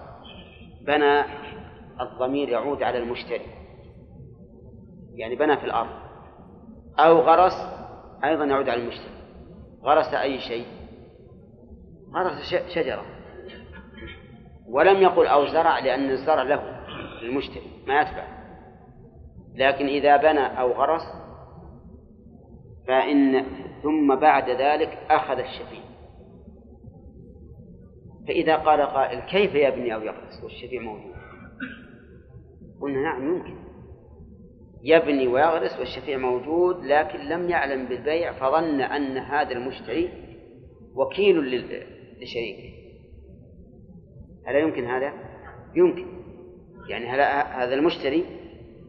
بنى الضمير يعود على المشتري. يعني بنى في الأرض. أو غرس أيضا يعود على المشتري. غرس أي شيء؟ غرس شجرة. ولم يقل أو زرع لأن الزرع له للمشتري ما يتبع. لكن إذا بنى أو غرس فإن ثم بعد ذلك أخذ الشفيع. فإذا قال قائل كيف يبني أو يغرس؟ والشفيع موجود. قلنا نعم يمكن. يبني ويغرس والشفيع موجود لكن لم يعلم بالبيع فظن أن هذا المشتري وكيل لشريكه. ألا يمكن هذا؟ يمكن. يعني هذا المشتري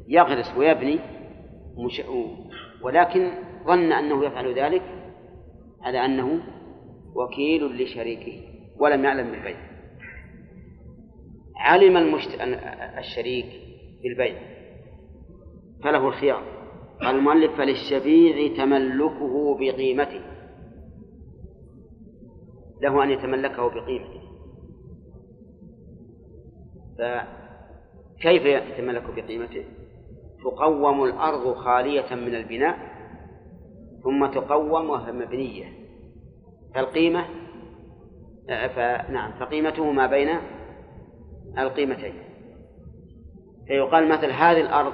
يغرس ويبني ولكن ظن أنه يفعل ذلك على أنه وكيل لشريكه ولم يعلم بالبيع علم المشت... الشريك بالبيع. فله الخيار. قال المؤلف فللشفيع تملكه بقيمته. له أن يتملكه بقيمته. فكيف يتملك بقيمته؟ تقوم الأرض خالية من البناء ثم تقوم وهي مبنية. فالقيمة فنعم فقيمته ما بين القيمتين. فيقال مثل هذه الأرض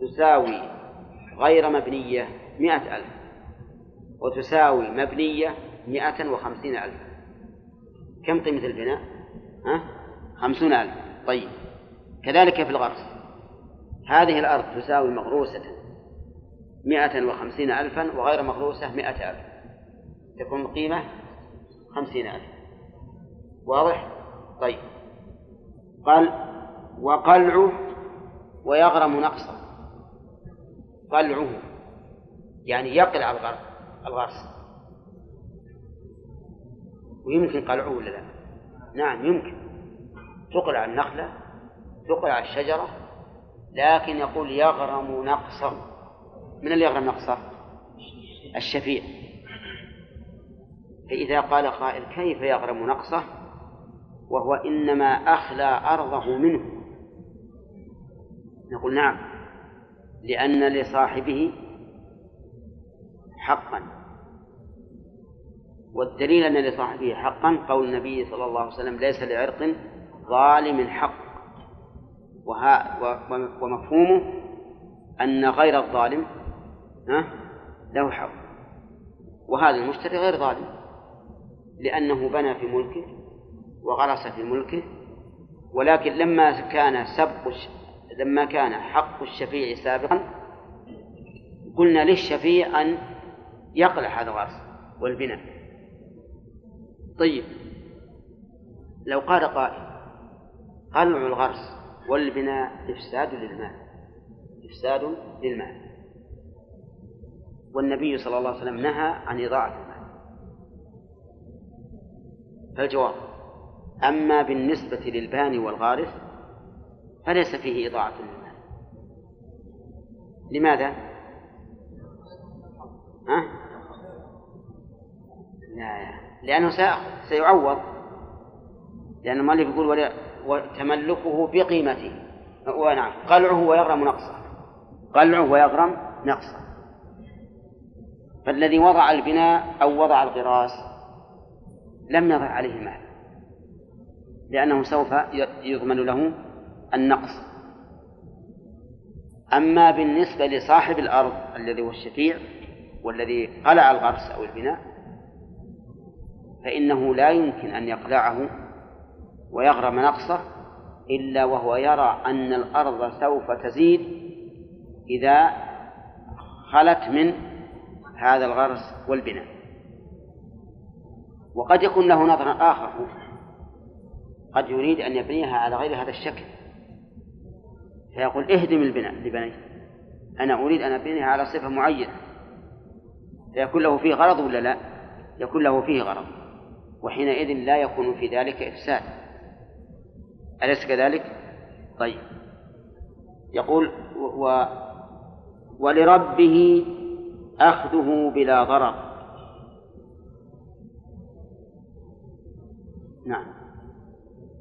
تساوي غير مبنية مئة ألف وتساوي مبنية مئة وخمسين ألف. كم قيمة البناء؟ ها؟ خمسون ألف. طيب. كذلك في الغرس. هذه الأرض تساوي مغروسة مئة وخمسين ألفا وغير مغروسة مئة ألف. تكون القيمة خمسين ألف. واضح؟ طيب. قال وقلعه ويغرم نقصه. قلعه يعني يقلع الغرس الغرس. ويمكن قلعه ولا لا؟ نعم يمكن. تقلع النخلة تقلع الشجرة لكن يقول يغرم نقصه من اللي يغرم نقصه؟ الشفيع. فإذا قال قائل كيف يغرم نقصه؟ وهو إنما أخلى أرضه منه. نقول نعم لأن لصاحبه حقا. والدليل أن لصاحبه حقا قول النبي صلى الله عليه وسلم ليس لعرق ظالم حق وها ومفهومه أن غير الظالم له حق. وهذا المشتري غير ظالم لأنه بنى في ملكه وغرس في ملكه. ولكن لما كان سبق لما كان حق الشفيع سابقا قلنا للشفيع أن يقلع هذا الغرس والبناء. طيب لو قال قائل قلع الغرس والبناء إفساد للمال إفساد للمال والنبي صلى الله عليه وسلم نهى عن إضاعة المال فالجواب أما بالنسبة للباني والغارث فليس فيه إضاعة للمال لماذا؟ ها؟ لا لأنه سيعوض. لأن المؤلف يقول وتملكه بقيمته. ونعم قلعه ويغرم نقصه. قلعه ويغرم نقصه. فالذي وضع البناء أو وضع الغراس لم يضع عليه مال. لأنه سوف يضمن له النقص. أما بالنسبة لصاحب الأرض الذي هو الشفيع والذي قلع الغرس أو البناء فإنه لا يمكن أن يقلعه ويغرم نقصه إلا وهو يرى أن الأرض سوف تزيد إذا خلت من هذا الغرس والبناء. وقد يكون له نظر آخر. قد يريد أن يبنيها على غير هذا الشكل. فيقول اهدم البناء لبني أنا أريد أن أبنيها على صفة معينة. فيكون له فيه غرض ولا لا؟ يكون له فيه غرض. وحينئذ لا يكون في ذلك إفساد. أليس كذلك؟ طيب. يقول و ولربه أخذه بلا ضرر. نعم.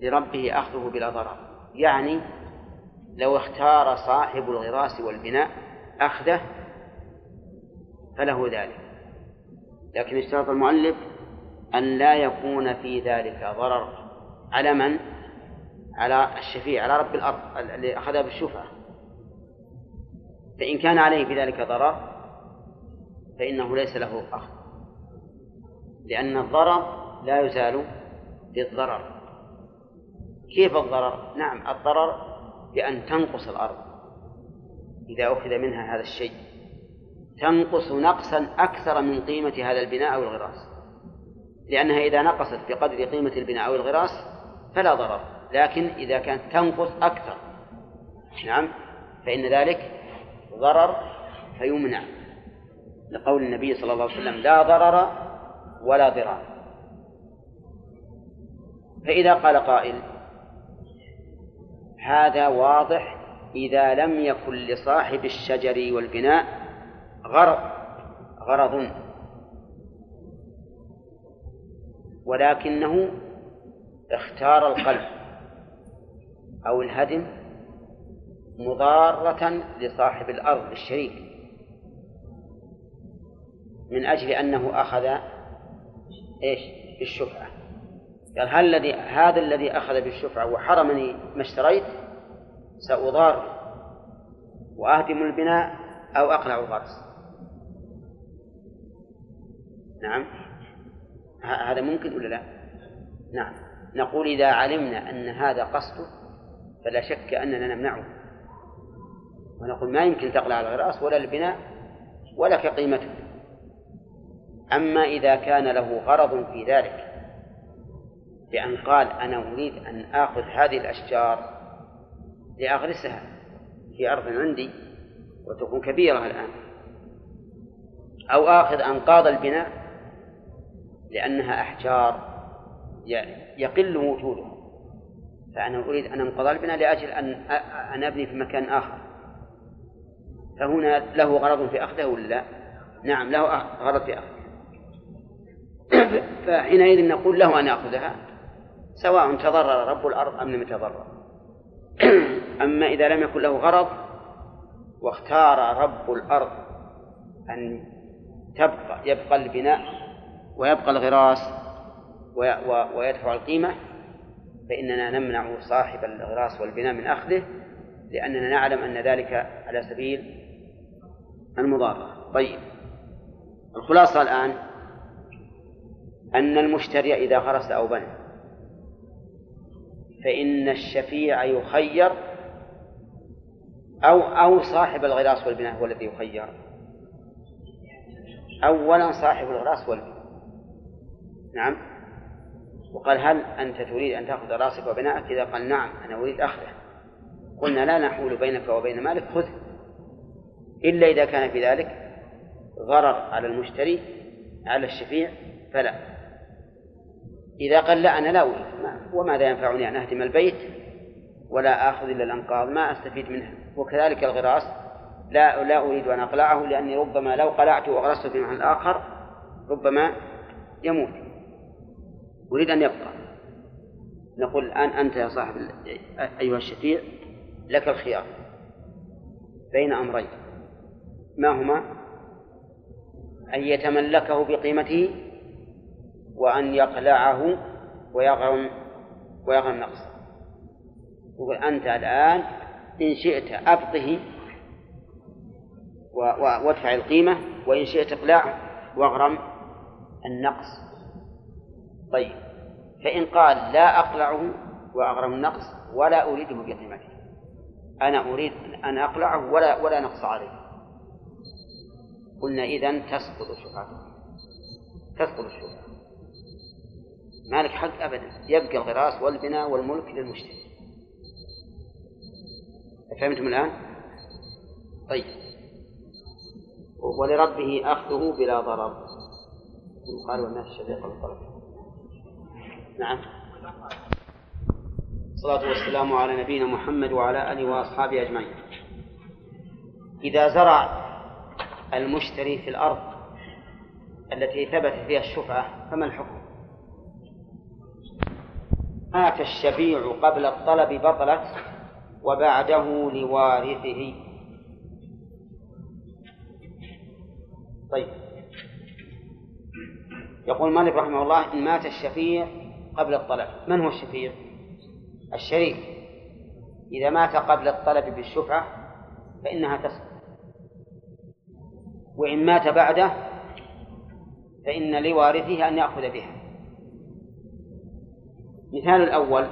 لربه أخذه بلا ضرر. يعني لو اختار صاحب الغراس والبناء أخذه فله ذلك. لكن اشترط المؤلف أن لا يكون في ذلك ضرر. على من؟ على الشفيع على رب الأرض اللي أخذها بالشفعة. فإن كان عليه بذلك ضرر فإنه ليس له أخذ. لأن الضرر لا يزال بالضرر كيف الضرر؟ نعم الضرر بأن تنقص الأرض. إذا أخذ منها هذا الشيء تنقص نقصا أكثر من قيمة هذا البناء أو الغراس. لأنها إذا نقصت بقدر قيمة البناء أو الغراس فلا ضرر. لكن إذا كانت تنقص أكثر. نعم. فإن ذلك ضرر فيمنع. لقول النبي صلى الله عليه وسلم لا ضرر ولا ضرار. فإذا قال قائل هذا واضح إذا لم يكن لصاحب الشجر والبناء غرض غرض. ولكنه اختار القلب. أو الهدم مضارة لصاحب الأرض الشريك من أجل أنه أخذ إيش؟ بالشفعة. قال هل الذي هذا الذي أخذ بالشفعة وحرمني ما اشتريت سأضار وأهدم البناء أو أقلع الغرس؟ نعم. هذا ممكن ولا لا؟ نعم. نقول إذا علمنا أن هذا قصده فلا شك أننا نمنعه. ونقول ما يمكن تقلع الغراس ولا البناء ولا كقيمته أما إذا كان له غرض في ذلك بأن قال أنا أريد أن آخذ هذه الأشجار لأغرسها في أرض عندي وتكون كبيرة الآن أو آخذ أنقاض البناء لأنها أحجار يقل وجودها. فأنا أريد أن أنقض البناء لأجل أن أن أبني في مكان آخر. فهنا له غرض في أخذه ولا لا؟ نعم له غرض في أخذه. فحينئذ نقول له أن يأخذها سواء تضرر رب الأرض أم لم يتضرر. أما إذا لم يكن له غرض واختار رب الأرض أن تبقى يبقى البناء ويبقى الغراس ويدفع القيمة فإننا نمنع صاحب الغراس والبناء من أخذه لأننا نعلم أن ذلك على سبيل المضارة طيب. الخلاصة الآن أن المشتري إذا غرس أو بنى فإن الشفيع يخير أو أو صاحب الغراس والبناء هو الذي يخير. أولا صاحب الغراس والبناء. نعم. وقال هل أنت تريد أن تأخذ رأسك وبناءك؟ إذا قال نعم أنا أريد أخذه. قلنا لا نحول بينك وبين مالك خذه. إلا إذا كان في ذلك ضرر على المشتري على الشفيع فلا. إذا قال لا أنا لا أريد. وماذا ينفعني أن أهدم البيت ولا آخذ إلا الأنقاض؟ ما أستفيد منها. وكذلك الغراس. لا لا أريد أن أقلعه لأني ربما لو قلعته وغرسته في محل آخر ربما يموت. أريد أن يبقى. نقول الآن أنت يا صاحب أيها الشفيع لك الخيار بين أمرين. ما هما؟ أن يتملكه بقيمته وأن يقلعه ويغرم ويغرم نقصه. يقول أنت الآن إن شئت أبقه وادفع القيمة وإن شئت اقلعه واغرم النقص. طيب. فإن قال لا أقلعه وأغرم النقص ولا أريده بقيمته أنا أريد أن أقلعه ولا ولا نقص عليه. قلنا إذا تسقط الشفعة تسقط الشفعة ما لك حق أبدا. يبقى الغراس والبناء والملك للمشتري فهمتم الآن؟ طيب. ولربه أخذه بلا ضرر. قال والناس شفيق الطرف نعم. الصلاة والسلام على نبينا محمد وعلى آله وأصحابه أجمعين. إذا زرع المشتري في الأرض التي ثبت فيها الشفعة فما الحكم؟ مات الشفيع قبل الطلب بطلت وبعده لوارثه. طيب. يقول مالك رحمه الله إن مات الشفيع قبل الطلب. من هو الشفيع؟ الشريك. إذا مات قبل الطلب بالشفعة فإنها تسقط. وإن مات بعده فإن لوارثه أن يأخذ بها. مثال الأول